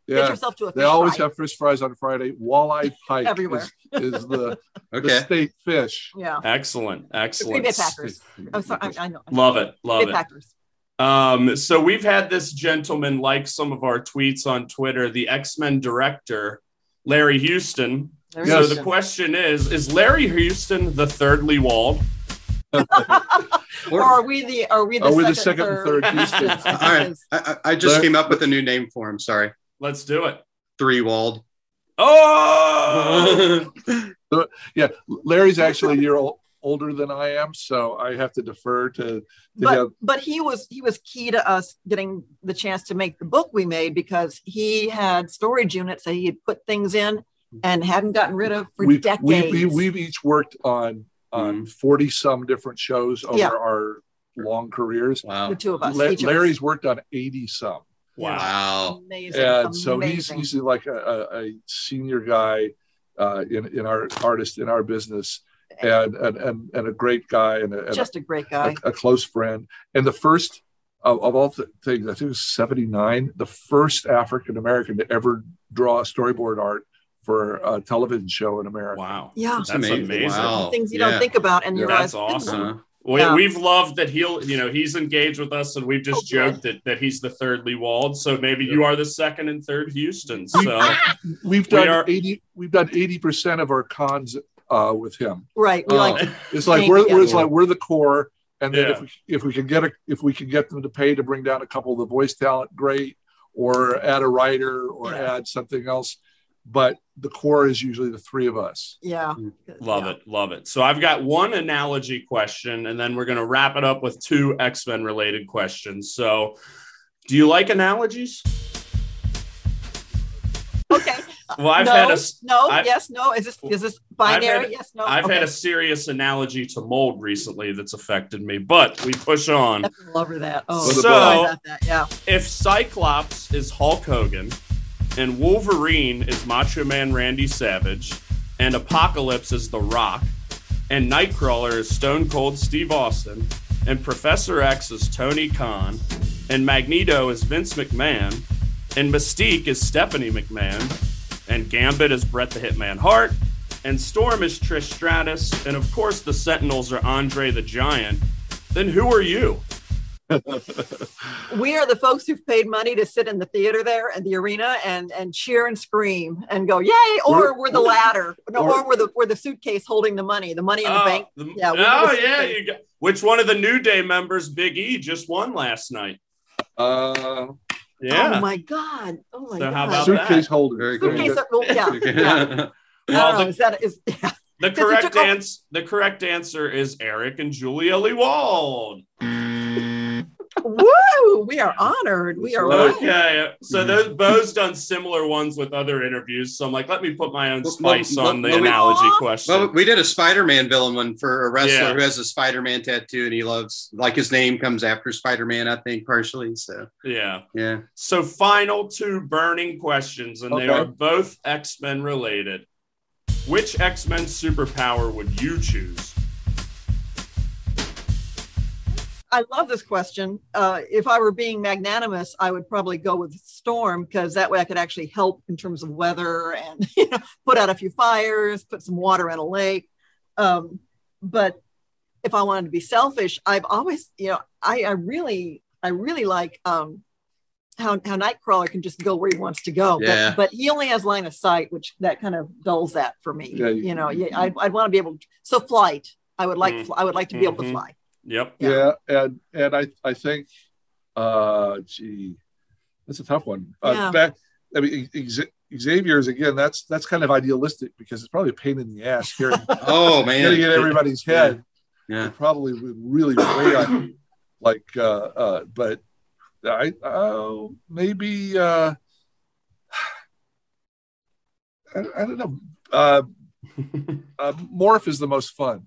fry. Get Yeah, yourself to a fish they always fry. have fish fries on Friday. Walleye pike Everywhere. is, is the, the state fish. Yeah. Excellent, The Green excellent. Bay Packers. I'm sorry. I, I know. Love it, love Green it. Bay Packers. Um, so we've had this gentleman like some of our tweets on Twitter, the X-Men director, Larry Houston. There So you the question is, is Larry Houston the third Lewald? or are we the are we the Are we the second, second and third Houston? All right. I, I I just Larry- came up with a new name for him. Sorry. Let's do it. Three walled. Oh, Yeah, Larry's actually a year old, older than I am, so I have to defer to, to but him. but he was he was key to us getting the chance to make the book we made because he had storage units that he had put things in and hadn't gotten rid of for we, decades. we, we, we've each worked on on mm-hmm. 40 some different shows over Yeah. our long careers. Wow. the two of us. La- each of us. Larry's worked on 80 some. Wow. Wow. amazing. and so he's amazing. he's like a, a, a senior guy uh, in in our artist in our business, and and and, and a great guy and, a, and just a great guy. a close friend. And the first of, of all th- things, I think it was seventy nine, the first African American to ever draw storyboard art for a television show in America. Wow. Yeah. That's amazing. Wow. Things you Yeah. don't think about, and you That's realize awesome. We, Yeah. We've loved that he'll, you know, he's engaged with us, and we've just Oh, good. joked that, that he's the third Lewald. So maybe you are the second and third Houston. So We've We done are- eighty. We've done eighty percent of our cons uh, with him. right. We Oh. like It's like we're, we're it's like we're the core, and then Yeah. if we if we can get a if we can get them to pay to bring down a couple of the voice talent, great, or add a writer or Yeah. add something else. But the core is usually the three of us. yeah. love Yeah. it. Love it. So I've got one analogy question, and then we're going to wrap it up with two X Men related questions. So, do you like analogies? Okay. Well, I've no, had a no. I've- yes. No. Is this is this binary? had- yes. No. I've okay. had a serious analogy to mold recently that's affected me, but we push on. I love that. Oh, So- sorry about that. Yeah. If Cyclops is Hulk Hogan and Wolverine is Macho Man Randy Savage and Apocalypse is The Rock and Nightcrawler is Stone Cold Steve Austin and Professor X is Tony Khan and Magneto is Vince McMahon and Mystique is Stephanie McMahon and Gambit is Brett the Hitman Hart and Storm is Trish Stratus and of course the Sentinels are Andre the Giant, then who are you? We are the folks who've paid money to sit in the theater there and the arena and and cheer and scream and go yay, or We're- we're, the ladder, no, or- or we're the we're the suitcase holding the money, the money in the Oh, bank. the- Yeah, oh yeah. You got, which one of the New Day members, Big E, just won last night? Uh, Yeah. Oh my god. Oh my So god. how about suitcase that? holder. Very good. Suitcase, well, yeah, yeah. Well, the, is that is yeah. the correct took over- answer. The correct answer is Eric and Julia Lewald. Woo! We are honored. We are Right. Okay, so mm-hmm. those Bo's done similar ones with other interviews. So I'm like, let me put my own spice well, on the well, analogy Aw. question. Well, we did a Spider-Man villain one for a wrestler Yeah. who has a Spider-Man tattoo, and he loves like his name comes after Spider-Man, I think partially. So yeah. yeah, So final two burning questions, and they are both X Men related. Which X Men superpower would you choose? I love this question. Uh, if I were being magnanimous, I would probably go with storm because that way I could actually help in terms of weather and you know, put out a few fires, put some water in a lake. Um, but if I wanted to be selfish, I've always, you know, I, I really, I really like um, how how Nightcrawler can just go where he wants to go. Yeah. But, but he only has line of sight, which that kind of dulls that for me. Yeah, you- you know, yeah, I'd, I'd want to be able. To, so flight, I would like, Mm. I would like to be able to Mhm. fly. Yep. Yeah, and and I I think, uh, gee, that's a tough one. Uh, Yeah. back, I mean, X- Xavier's again. That's that's kind of idealistic because it's probably a pain in the ass getting, oh man, getting in everybody's head. yeah. It probably would really weigh on, like, uh, uh, but I uh, maybe uh, I, I don't know. Uh, uh, Morph is the most fun.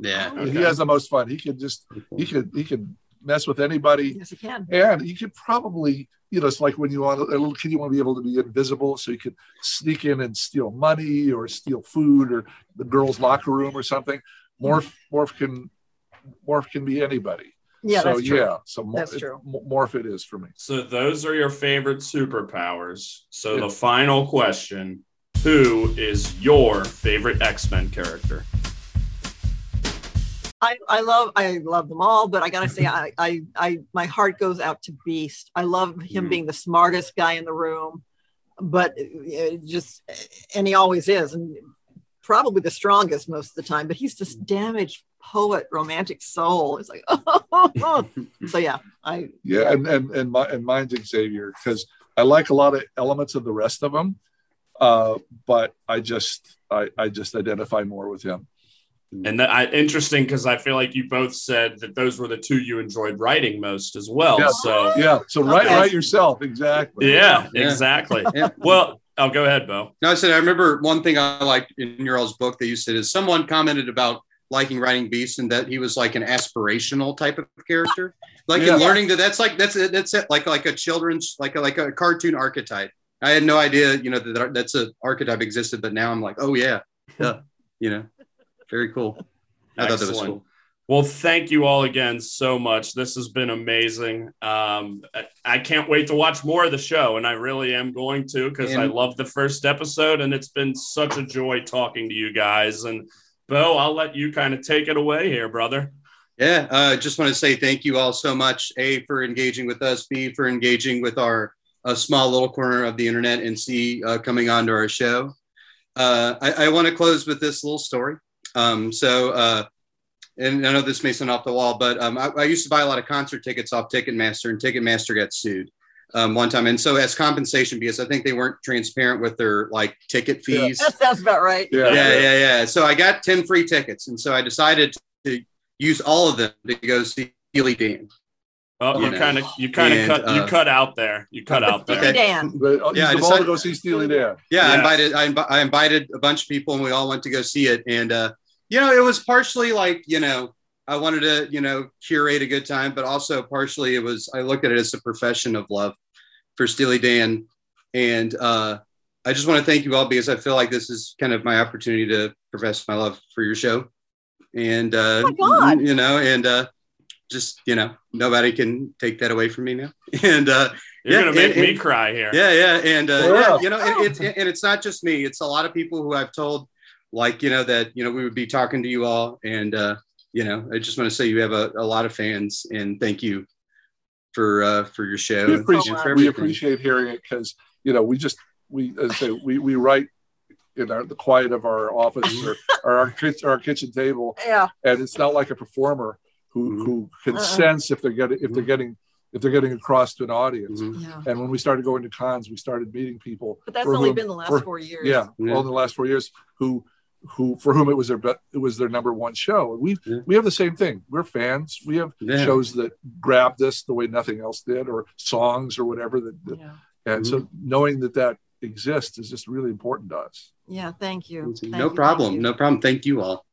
Yeah. Oh, okay. He has the most fun. He could just he could he could mess with anybody Yes, he can. and he could probably you know, it's like when you want a little kid, you want to be able to be invisible, so you could sneak in and steal money or steal food or the girls' locker room or something. Morph, morph can, morph can be anybody. Yeah, so that's true. yeah, so mor- That's true. m- morph it is for me. So those are your favorite superpowers. So Yeah. the final question: Who is your favorite X Men character? I, I love I love them all, but I gotta say I, I I my heart goes out to Beast. I love him Mhm. being the smartest guy in the room, but uh, just and he always is, and probably the strongest most of the time. But he's this damaged poet, romantic soul. It's like oh, so yeah. I Yeah, and and and my and mine's Xavier because I like a lot of elements of the rest of them, uh, but I just I I just identify more with him. Mm-hmm. And that, I, interesting because I feel like you both said that those were the two you enjoyed writing most as well. Yeah. So Yeah, so write Okay. write yourself exactly. yeah, Yeah. exactly. Yeah. Well, oh, go ahead, Bo. No, I said I remember one thing I liked in your all's book that you said is someone commented about liking writing Beast and that he was like an aspirational type of character. Like Yeah. in learning that that's like that's that's it like like a children's like a, like a cartoon archetype. I had no idea, you know, that that's an archetype existed, but now I'm like, oh yeah, yeah, you know, very cool. I thought that was Excellent. cool. Well, thank you all again so much. This has been amazing. Um, I, I can't wait to watch more of the show, and I really am going to because I love the first episode, and it's been such a joy talking to you guys. And Bo, I'll let you kind of take it away here, brother. Yeah, uh, just want to say thank you all so much. A for engaging with us. B for engaging with our uh, small little corner of the internet, and C uh, coming on to our show. Uh, I, I want to close with this little story. Um, so, uh, and I know this may sound off the wall, but um, I, I used to buy a lot of concert tickets off Ticketmaster, and Ticketmaster got sued um, one time. And so, as compensation, because I think they weren't transparent with their like ticket Yeah. fees that sounds about right. Yeah. yeah, yeah, yeah. So I got 10 free tickets. And so I decided to use all of them to go see Steely Dan. Oh, you You kind of, you kind of and, cut, you uh, cut out there. You cut out there. Okay. Dan. But uh, Yeah, I use them all to go see Steely Dan. Yeah, I invited I, invi- I invited a bunch of people and we all went to go see it. And uh, you know, it was partially like, you know, I wanted to, you know, curate a good time, but also partially it was I looked at it as a profession of love for Steely Dan. And uh I just want to thank you all because I feel like this is kind of my opportunity to profess my love for your show. And uh Oh my God. you know, and uh just, you know, nobody can take that away from me now. And uh You're Yeah, gonna make and- me and- cry here. yeah, yeah, and uh, Yeah. yeah, you know, and it's and it's not just me. It's a lot of people who I've told, like you know, that you know we would be talking to you all, and uh, you know, I just want to say you have a, a lot of fans, and thank you for uh, for your show. We appreciate for we appreciate hearing it because you know we just we as I say we we write in our, the quiet of our office or, or our kitchen our kitchen table, Yeah. and it's not like a performer who Mhm. who can Uh-uh. sense if they're getting if they're getting if they're getting across to an audience. Mhm. Yeah. And when we started going to cons, we started meeting people. But that's only whom- been the last for- four years. Yeah, Yeah. all in the last four years, who who for whom it was their be- it was their number one show. We Yeah. we have the same thing. We're fans. We have Yeah. shows that grabbed us the way nothing else did, or songs or whatever. That, that- Yeah. and so knowing that that exists is just really important to us. Yeah. Thank you. Thank No you, problem, you. no problem. Thank you all.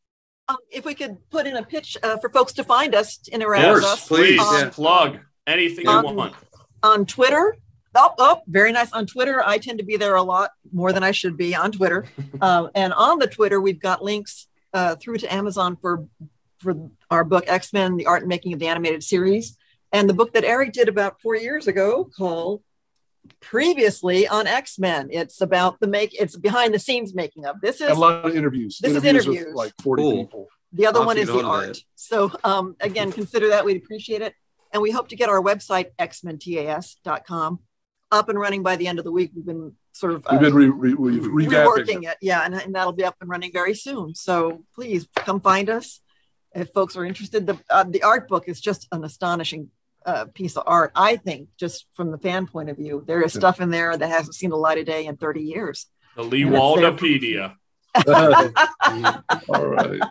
Um, if we could put in a pitch uh, for folks to find us, to interact Of with us please, on, yeah. Plug anything you Um, want. on Twitter. Oh, oh, very nice. On Twitter, I tend to be there a lot more than I should be on Twitter. um, and on the Twitter, we've got links uh, through to Amazon for for our book X Men: The Art and Making of the Animated Series, and the book that Eric did about four years ago called Previously on X Men. It's about the make. It's behind the scenes making of. This is a lot of interviews. This is with interviews. like forty Cool. people. The other I'll one is the get hold of art. that. So um, again, consider that. We'd appreciate it. And we hope to get our website, xmentas.com, up and running by the end of the week. We've been sort of uh, We've been re, re, we've revamping. reworking it. Yeah, and, and that'll be up and running very soon. So please come find us if folks are interested. The, uh, the art book is just an astonishing uh, piece of art, I think, just from the fan point of view. There is Yeah. stuff in there that hasn't seen the light of day in 30 years. The Lee and it's there for- Waldopedia. All right.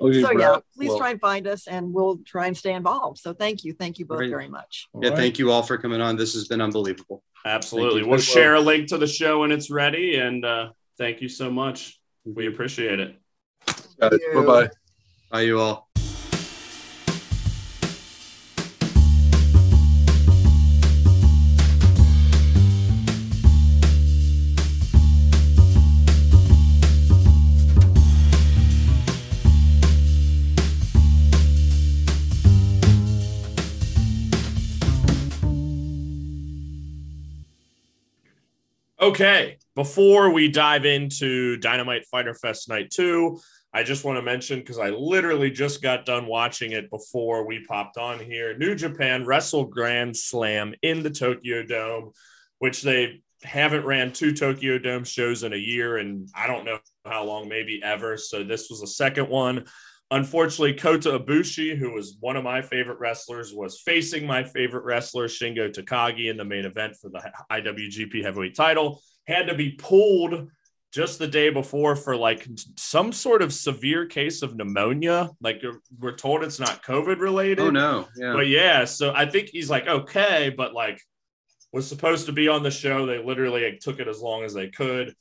Okay, so yeah, please Well, try and find us and we'll try and stay involved. So thank you. Thank you both Great. very much. Yeah, right. thank you all for coming on. This has been unbelievable. Absolutely. We'll share a link to the show when it's ready. And uh, thank you so much. We appreciate it. Got it. you. Bye-bye. Bye, you all. Okay, before we dive into Dynamite Fyter Fest Night 2, I just want to mention because I literally just got done watching it before we popped on here. New Japan Wrestle Grand Slam in the Tokyo Dome, which they haven't ran two Tokyo Dome shows in a year, and I don't know how long, maybe ever. So this was the second one. Unfortunately, Kota Ibushi, who was one of my favorite wrestlers, was facing my favorite wrestler, Shingo Takagi, in the main event for the IWGP Heavyweight title. Had to be pulled just the day before for like some sort of severe case of pneumonia. Like we're told it's not COVID related. Oh no. Yeah. But yeah, so I think he's like okay, but like was supposed to be on the show. They literally took it as long as they could.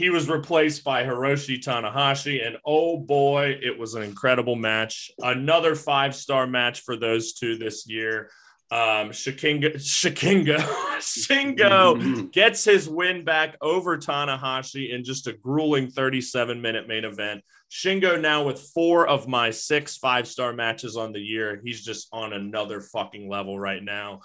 He was replaced by Hiroshi Tanahashi, and oh boy, it was an incredible match. Another five star match for those two this year. Um, Shakinga, Shakinga, Shingo gets his win back over Tanahashi in just a grueling 37 minute main event. Shingo now with four of my six five star matches on the year. He's just on another fucking level right now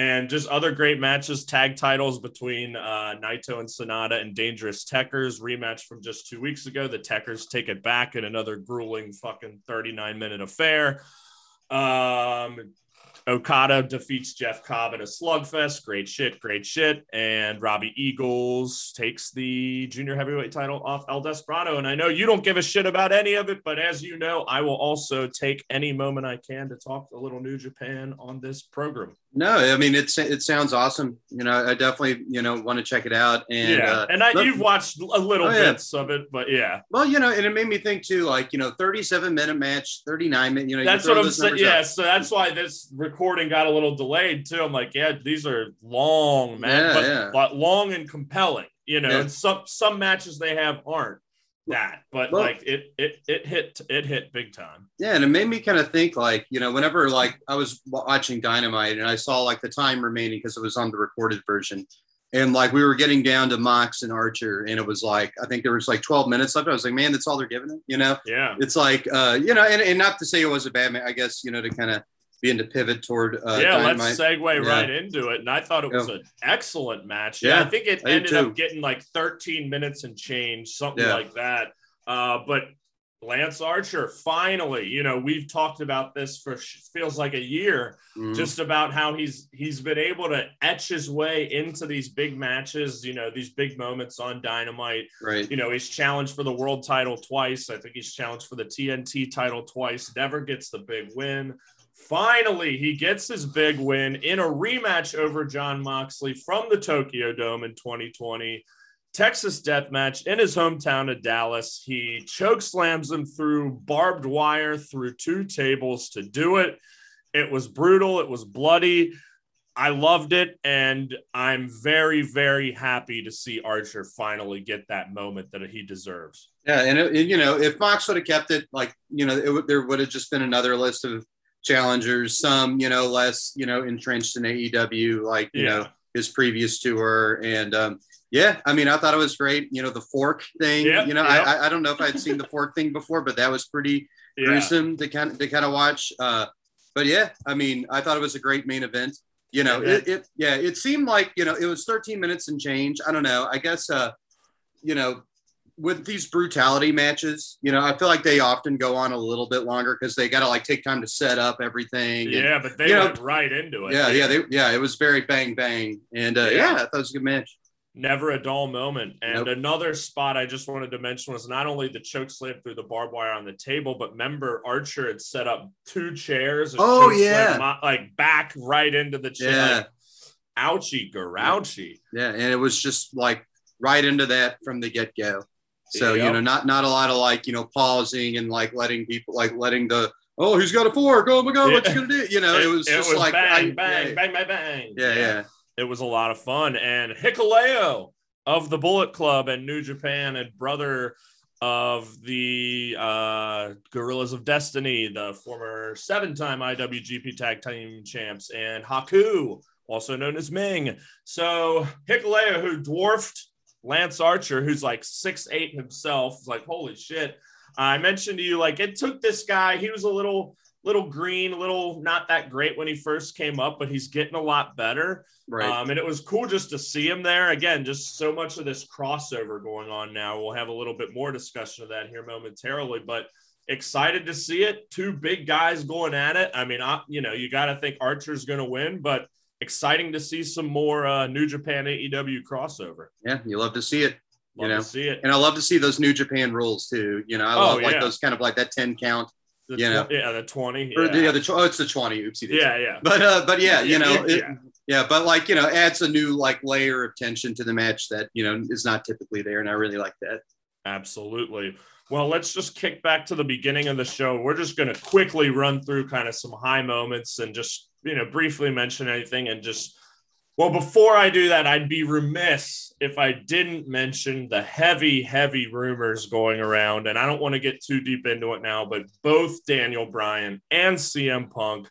and just other great matches, tag titles between uh, Naito and Sanada and Dangerous Tekkers rematch from just two weeks ago. The Tekkers take it back in another grueling fucking 39 minute affair. Um, Okada defeats Jeff Cobb in a slugfest. Great shit, great shit. And Robbie Eagles takes the junior heavyweight title off El Desperado. And I know you don't give a shit about any of it, but as you know, I will also take any moment I can to talk a little New Japan on this program. No, I mean it's it sounds awesome. You know, I definitely you know want to check it out. And yeah, uh, and I, look- you've watched a little Oh, yeah. bits of it, but yeah, well, you know, and it made me think too. Like you know, thirty-seven minute match, thirty-nine minute. You know, that's throw what I'm saying. out. Yeah, so that's why this recording got a little delayed too. I'm like, yeah, these are long, man, Yeah, but, yeah. but long and compelling. You know, some some matches they have aren't that, but Well- like it it it hit it hit big time. Yeah, and it made me kind of think like, you know, whenever like I was watching Dynamite and I saw like the time remaining because it was on the recorded version. And like we were getting down to Mox and Archer, and it was like I think there was like 12 minutes left. I was like, man, that's all they're giving it, you know. Yeah, It's like uh, you know, and, and not to say it was a bad man, I guess, you know, to kind of begin to pivot toward uh yeah. Dynamite. Let's segue Yeah. right into it, and I thought it was Yeah. an excellent match. Yeah, Yeah, I think it I ended up getting like 13 minutes and change, something like that. Uh, but Lance Archer, finally, you know, we've talked about this for feels like a year. Mhm. just about how he's he's been able to etch his way into these big matches, you know, these big moments on Dynamite. right. You know, he's challenged for the world title twice. I think he's challenged for the TNT title twice. Never gets the big win. Finally, he gets his big win in a rematch over John Moxley from the Tokyo Dome in 2020. Texas death match in his hometown of Dallas. He choke slams him through barbed wire through two tables to do it. It was brutal. It was bloody. I loved it, and I'm very, very happy to see Archer finally get that moment that he deserves. Yeah, and it, you know, if Mox would have kept it, like you know, it there would have just been another list of challengers. Some, you know, less, you know, entrenched in AEW, like you Yeah. know, his previous tour, and um, yeah, I mean, I thought it was great. You know, the fork thing. Yep, you know, yep. I I don't know if I'd seen the fork thing before, but that was pretty Yeah, gruesome to kind of to kind of watch. Uh, but yeah, I mean, I thought it was a great main event. You know, Yeah. it, it yeah, it seemed like you know it was 13 minutes and change. I don't know. I guess uh, you know, with these brutality matches, you know, I feel like they often go on a little bit longer because they got to like take time to set up everything. and- yeah, but they you know, went right into it. yeah, yeah, they, yeah. It was very bang bang, and uh, Yeah. yeah, I thought it was a good match. Never a dull moment. And Nope. another spot I just wanted to mention was not only the choke slam through the barbed wire on the table, but member Archer had set up two chairs. Oh, yeah. like back right into the chair. Yeah. Like, ouchie, grouchy. Yeah, and it was just like right into that from the get go. So Yep. you know, not not a lot of like you know pausing and like letting people like letting the oh he's got a fork oh my god what's he Yeah. gonna do you know it, was just like bang, I- bang, yeah, bang, bang, bang. yeah yeah It was a lot of fun. And Hikuleo of the Bullet Club and New Japan and brother of the uh, Guerrillas of Destiny, the former seven-time IWGP Tag Team Champs, and Haku, also known as Meng. So Hikuleo, who dwarfed Lance Archer, who's like six eight himself, is like, holy shit. I mentioned to you, like, it took this guy, he was a little little green, a little not that great when he first came up, but he's getting a lot better. Right. Um, and it was cool just to see him there. Again, just so much of this crossover going on now. We'll have a little bit more discussion of that here momentarily, but excited to see it. Two big guys going at it. I mean, I, you know, you got to think Archer's going to win, but exciting to see some more uh, New Japan AEW crossover. yeah, you love to see it. Love know, to see it. And I love to see those New Japan rules too. You know, I Oh, love like those kind of like that 10 count. The you know. tw- yeah, the 20. Or Yeah, the tw- oh, it's the 20. Oopsie. yeah, yeah. But uh, but yeah, you know, it, Yeah. yeah, but like you know, adds a new like layer of tension to the match that you know is not typically there, and I really like that. Absolutely. Well, let's just kick back to the beginning of the show. We're just going to quickly run through kind of some high moments and just, you know, briefly mention anything. And just, well, before I do that, I'd be remiss if I didn't mention the heavy, heavy rumors going around. And I don't want to get too deep into it now, but both Daniel Bryan and CM Punk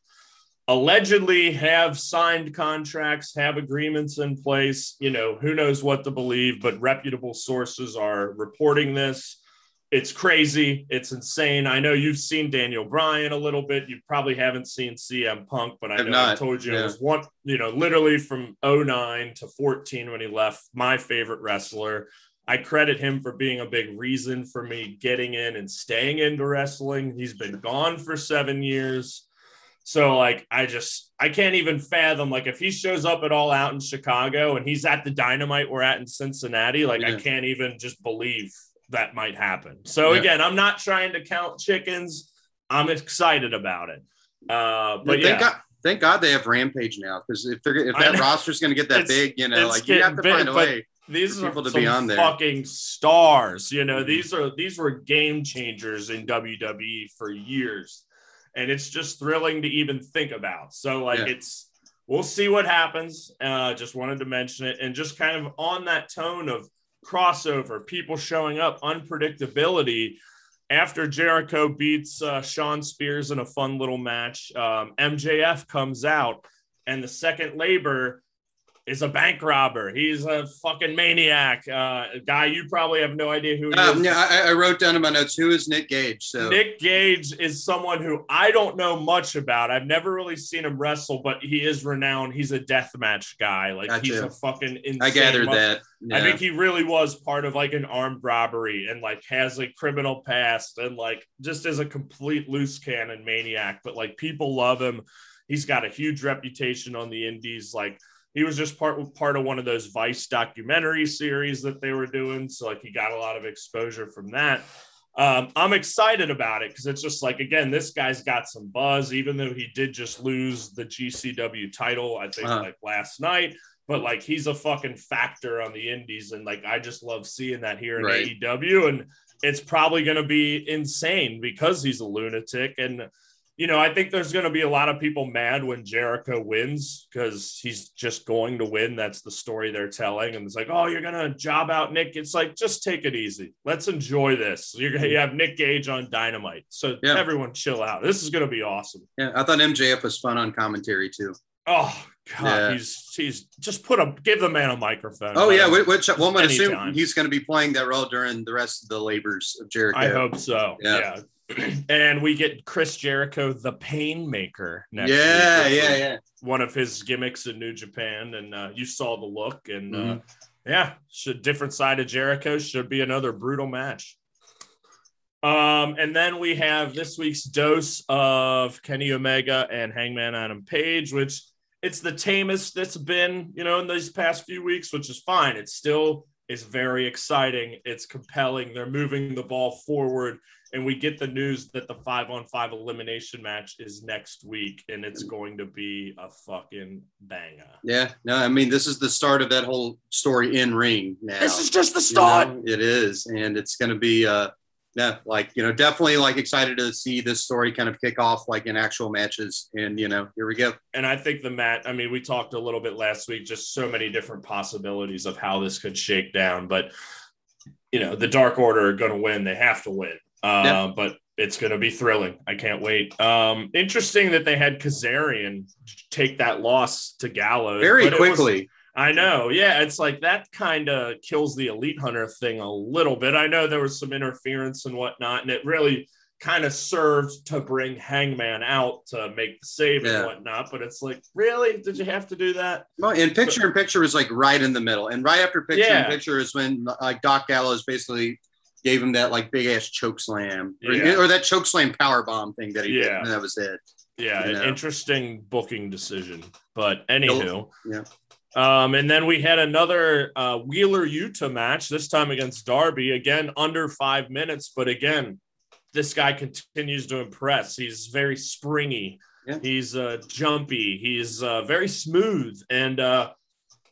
allegedly have signed contracts, have agreements in place. You know, who knows what to believe, but reputable sources are reporting this. It's crazy. It's insane. I know you've seen Daniel Bryan a little bit. You probably haven't seen CM Punk, but I know I told you it was one, you know, literally from 09 to 14 when he left, my favorite wrestler. I credit him for being a big reason for me getting in and staying into wrestling. He's been gone for seven years. So like I just I can't even fathom like if he shows up at all out in Chicago and he's at the dynamite we're at in Cincinnati, like I can't even just believe that might happen. So Yeah. again, I'm not trying to count chickens. I'm excited about it. Uh but thank yeah, God, thank God they have Rampage now because if they're if that roster's going to get that It's- big, you know, like you have to big, find a way. these for are people to be on there. fucking stars. You know, Mhm. these are these were game changers in WWE for years, and it's just thrilling to even think about. So, like, Yeah. it's we'll see what happens. Uh, just wanted to mention it, and just kind of on that tone of crossover, people showing up, unpredictability. After Jericho beats uh, Shawn Spears in a fun little match, um, MJF comes out, and the second labor is a bank robber. He's a fucking maniac. Uh, guy you probably have no idea who he Um, is. yeah, I, I wrote down in my notes who is Nick Gage. So Nick Gage is someone who I don't know much about. I've never really seen him wrestle, but he is renowned. He's a deathmatch guy. Like he's a fucking insane. I gathered mu- that. I think he really was part of like an armed robbery and like has a criminal past and like just is a complete loose cannon maniac. But like people love him. He's got a huge reputation on the indies. Like he was just part part of one of those Vice documentary series that they were doing. So like he got a lot of exposure from that. Um, I'm excited about it because it's just like again, this guy's got some buzz, even though he did just lose the GCW title, I think Uh-huh. like last night. But like he's a fucking factor on the indies, and like I just love seeing that here in Right. AEW, and it's probably going to be insane because he's a lunatic and you know, I think there's going to be a lot of people mad when Jericho wins because he's just going to win. That's the story they're telling. And it's like, oh, you're going to job out Nick. It's like, just take it easy. Let's enjoy this. You're going to have Nick Gage on Dynamite. So Yeah. everyone chill out. This is going to be awesome. yeah, I thought MJF was fun on commentary too. Oh, God. Yeah. He's, he's just put a, give the man a microphone. Oh yeah, him- which one would assume he's going to be playing that role during the rest of the labors of Jericho. I hope so. Yeah. Yeah. and we get Chris Jericho, the Painmaker, next. Yeah, week, yeah, yeah. One of his gimmicks in New Japan, and uh, you saw the look, and uh, Mhm. yeah, should different side of Jericho should be another brutal match. Um, and then we have this week's dose of Kenny Omega and Hangman Adam Page, which it's the tamest that's been, you know, in these past few weeks, which is fine. It still is very exciting. It's compelling. They're moving the ball forward, and we get the news that the five on five elimination match is next week, and it's going to be a fucking banger. Yeah, no, I mean this is the start of that whole story in ring. Now This is just the You start. know, it is, and it's going to be, uh, yeah, like you know, definitely like excited to see this story kind of kick off like in actual matches, and you know, here we go. and I think the mat. I mean, we talked a little bit last week, just so many different possibilities of how this could shake down. But you know, the Dark Order are going to win; they have to win. Uh, Yeah. But it's going to be thrilling. I can't wait. Um, interesting that they had Kazarian take that loss to Gallows Very it was- quickly. I know. Yeah, it's like that kind of kills the elite hunter thing a little bit. I know there was some interference and whatnot, and it really kind of served to bring Hangman out to make the save Yeah. and whatnot. But it's like, really? Did you have to do that? Well, and picture in picture was like right in the middle, and right after picture Yeah. in picture is when like Doc Gallows basically gave him that like big ass choke slam, or, Yeah. or that choke slam power bomb thing that he did, Yeah. and that was it. Yeah, You know. interesting booking decision. But anywho, Yeah. Um, and then we had another uh, Wheeler Yuta match, this time against Darby. Again, under five minutes, but again, this guy continues to impress. He's very springy. Yeah. He's uh, jumpy. He's uh, very smooth, and uh,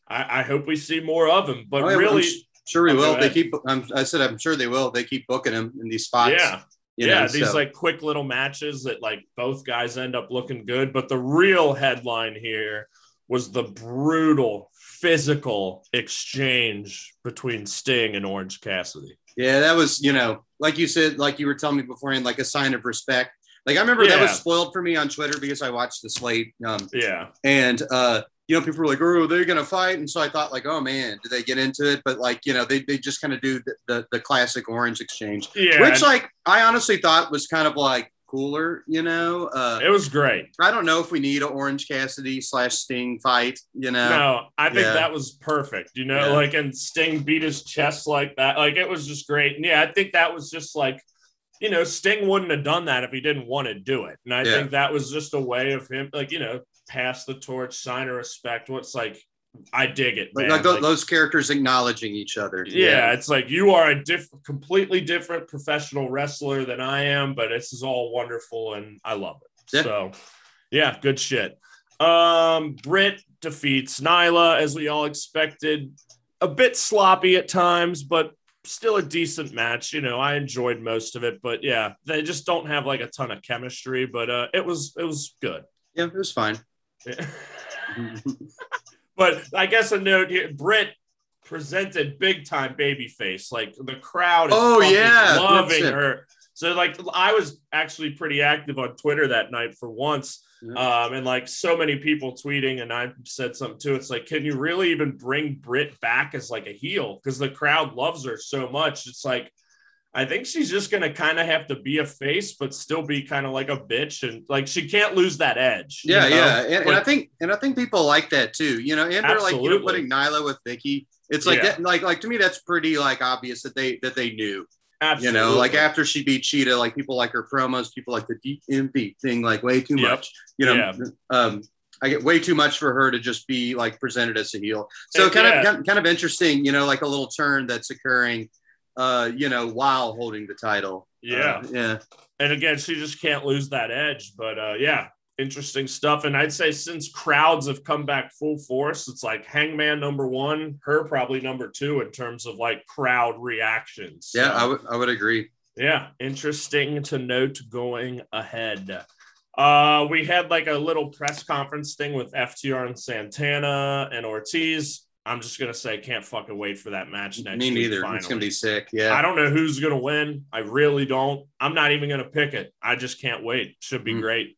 I, I hope we see more of him. But Oh, yeah, really, sure we will. They keep. I'm, I said I'm sure they will. They keep booking him in these spots. yeah, yeah, know, these so- like quick little matches that like both guys end up looking good. But the real headline here was the brutal physical exchange between Sting and Orange Cassidy. Yeah, that was, you know, like you said, like you were telling me beforehand, like a sign of respect. Like I remember that was spoiled for me on Twitter because I watched the slate. Um, Yeah, and uh, you know, people were like, "Oh, they're gonna fight," and so I thought, like, "Oh man, did they get into it?" But like, you know, they, they just kind of do the, the the classic orange exchange, yeah, which like I honestly thought was kind of like cooler. You know, uh, it was great. I don't know if we need an Orange Cassidy slash Sting fight. You know, No, I think Yeah. that was perfect. You know, Yeah. like and Sting beat his chest like that. Like it was just great. And yeah, I think that was just like, you know, Sting wouldn't have done that if he didn't want to do it. And I Yeah. think that was just a way of him, like, you know, pass the torch, sign of respect. What's like, I dig it, like, like tho- Like, those characters acknowledging each other. yeah, it's like you are a diff- completely different professional wrestler than I am, but this is all wonderful and I love it. Yeah. So, yeah, good shit. Um, Britt defeats Nyla as we all expected. A bit sloppy at times, but still a decent match. You know, I enjoyed most of it, but yeah, they just don't have like a ton of chemistry. But uh, it was it was good. yeah, it was fine. But I guess a note here: Britt presented big time babyface. Like the crowd is Oh, yeah, loving her. So like I was actually pretty active on Twitter that night for once. Yeah. Um, and like so many people tweeting, and I said something too. It's like, can you really even bring Britt back as like a heel? Because the crowd loves her so much. It's like, I think she's just gonna kind of have to be a face, but still be kind of like a bitch, and like she can't lose that edge. you Yeah, know? yeah, and, and I think and I think people like that too. You know, and they're like you know putting Nyla with Vickie. It's like Yeah. that, like like to me that's pretty like obvious that they that they knew. Absolutely. You know, like after she beat Shida, like people like her promos, people like the DMD thing, like way too Yep. much. You know, Yeah. um, I get way too much for her to just be like presented as a heel. So kind yeah. of kind of interesting, you know, like a little turn that's occurring, uh, you know, while holding the title. Yeah. Uh, yeah, and again, she just can't lose that edge. But uh, yeah, interesting stuff. And I'd say since crowds have come back full force, it's like Hangman number one, her probably number two in terms of like crowd reactions. yeah, So, I would I would agree. yeah, interesting to note going ahead. Uh, we had like a little press conference thing with FTR and Santana and Ortiz. I'm just gonna say, can't fucking wait for that match next. Me week, neither. It's gonna be sick. Yeah. I don't know who's going to win. I really don't. I'm not even going to pick it. I just can't wait. Should be Mm. great.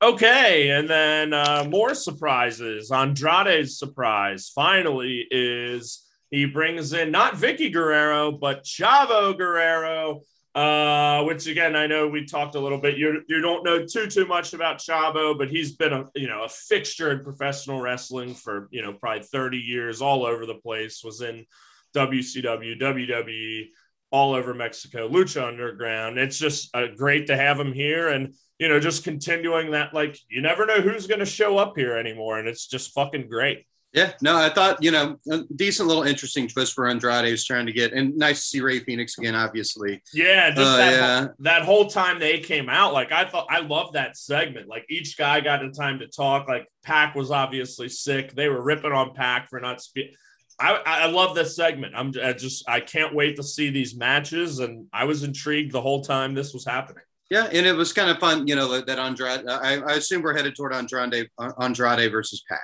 Okay, and then uh, more surprises. Andrade's surprise finally is he brings in not Vickie Guerrero, but Chavo Guerrero. Uh, which again, I know we talked a little bit. You you don't know too too much about Chavo, but he's been a you know a fixture in professional wrestling for you know probably 30 years, all over the place. Was in WCW, WWE, all over Mexico, Lucha Underground. It's just uh, great to have him here and, you know, just continuing that, like, you never know who's going to show up here anymore. And it's just fucking great. Yeah, no, I thought you know a decent little interesting twist for Andrade was trying to get, and nice to see Rey Fenix again. Obviously, Yeah, just Uh, that, yeah. that whole time they came out, like I thought, I love that segment. Like each guy got a time to talk. Like Pac was obviously sick. They were ripping on Pac for not speaking. I, I love this segment. I'm I just I can't wait to see these matches, and I was intrigued the whole time this was happening. yeah, and it was kind of fun. You know that, Andrade. I, I assume we're headed toward Andrade Andrade versus Pac.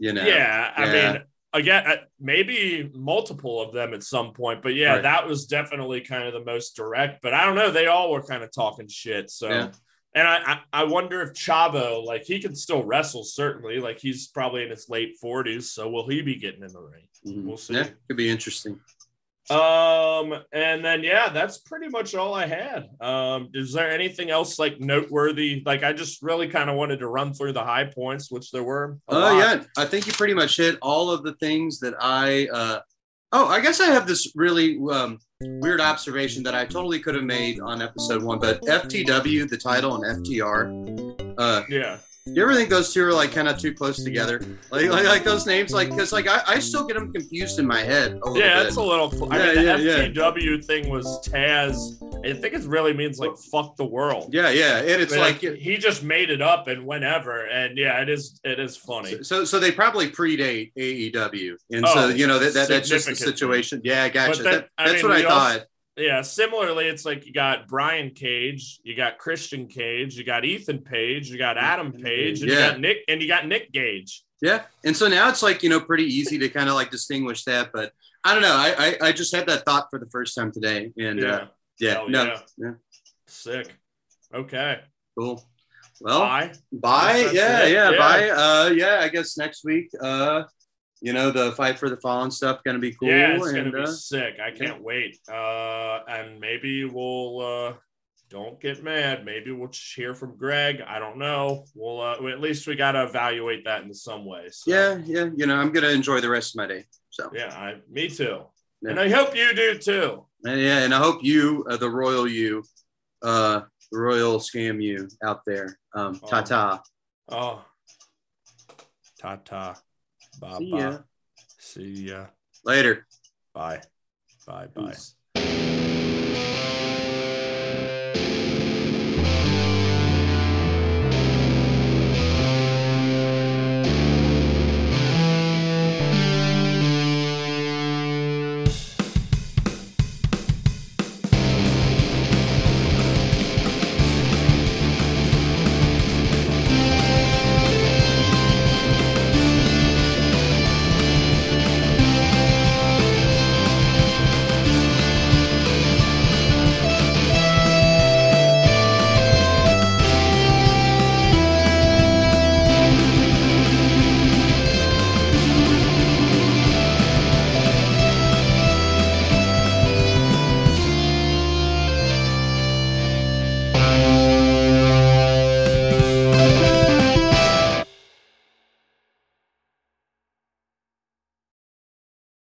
You know, Yeah, I Yeah. mean, again, uh, maybe multiple of them at some point, but yeah, Right. that was definitely kind of the most direct. But I don't know, they all were kind of talking shit. So, Yeah. and I, I, wonder if Chavo, like, he can still wrestle, certainly. Like, he's probably in his late 40s. So, will he be getting in the ring? Mhm. We'll see. Yeah, could be interesting. Um, and then yeah, that's pretty much all I had. Um, is there anything else like noteworthy? Like I just really kind of wanted to run through the high points, which there were. Oh lot. yeah, I think you pretty much hit all of the things that I. Uh, oh, I guess I have this really um, weird observation that I totally could have made on episode one, but FTW, the title, and FTR. Uh, yeah. You ever think those two are like kind of too close together? Like, like, like those names, like because like I, I still get them confused in my head. Yeah, it's a little. Cl- I Yeah, mean, yeah, the yeah. Thing was Taz. I think it really means like "fuck the world." yeah, yeah, and it's Like, like he just made it up and whenever, and yeah, it is. It is funny. So, so they probably predate AEW, and so Oh, you know that, that that's just the situation. Yeah, I gotcha. But that- that, I that's mean, what I also- thought. Yeah. Similarly, it's like you got Brian Cage, you got Christian Cage, you got Ethan Page, you got Adam Page, and you got Nick, and you got Nick Gage. Yeah, and so now it's like you know pretty easy to kind of like distinguish that, but I don't know. I, I I just had that thought for the first time today, and Yeah. uh, yeah, no, yeah. yeah, Sick. Okay. cool. Well, Bye. bye. Yeah, yeah, Yeah. bye. Uh, yeah, I guess next week. Uh, you know the fight for the fallen stuff gonna be cool. yeah, it's and, gonna be uh, sick. I can't wait. Uh, and maybe we'll uh, don't get mad. Maybe we'll just hear from Greg. I don't know. We'll uh, at least we gotta evaluate that in some way. So, yeah, yeah. You know, I'm gonna enjoy the rest of my day. So yeah. I, me too. Yeah. And I hope you do too. And yeah, and I hope you, uh, the royal you, uh, the royal scam you out there. Um, Oh. ta ta. Oh, ta ta. Bye See bye. ya. See ya. Later. Bye. Bye bye. Peace.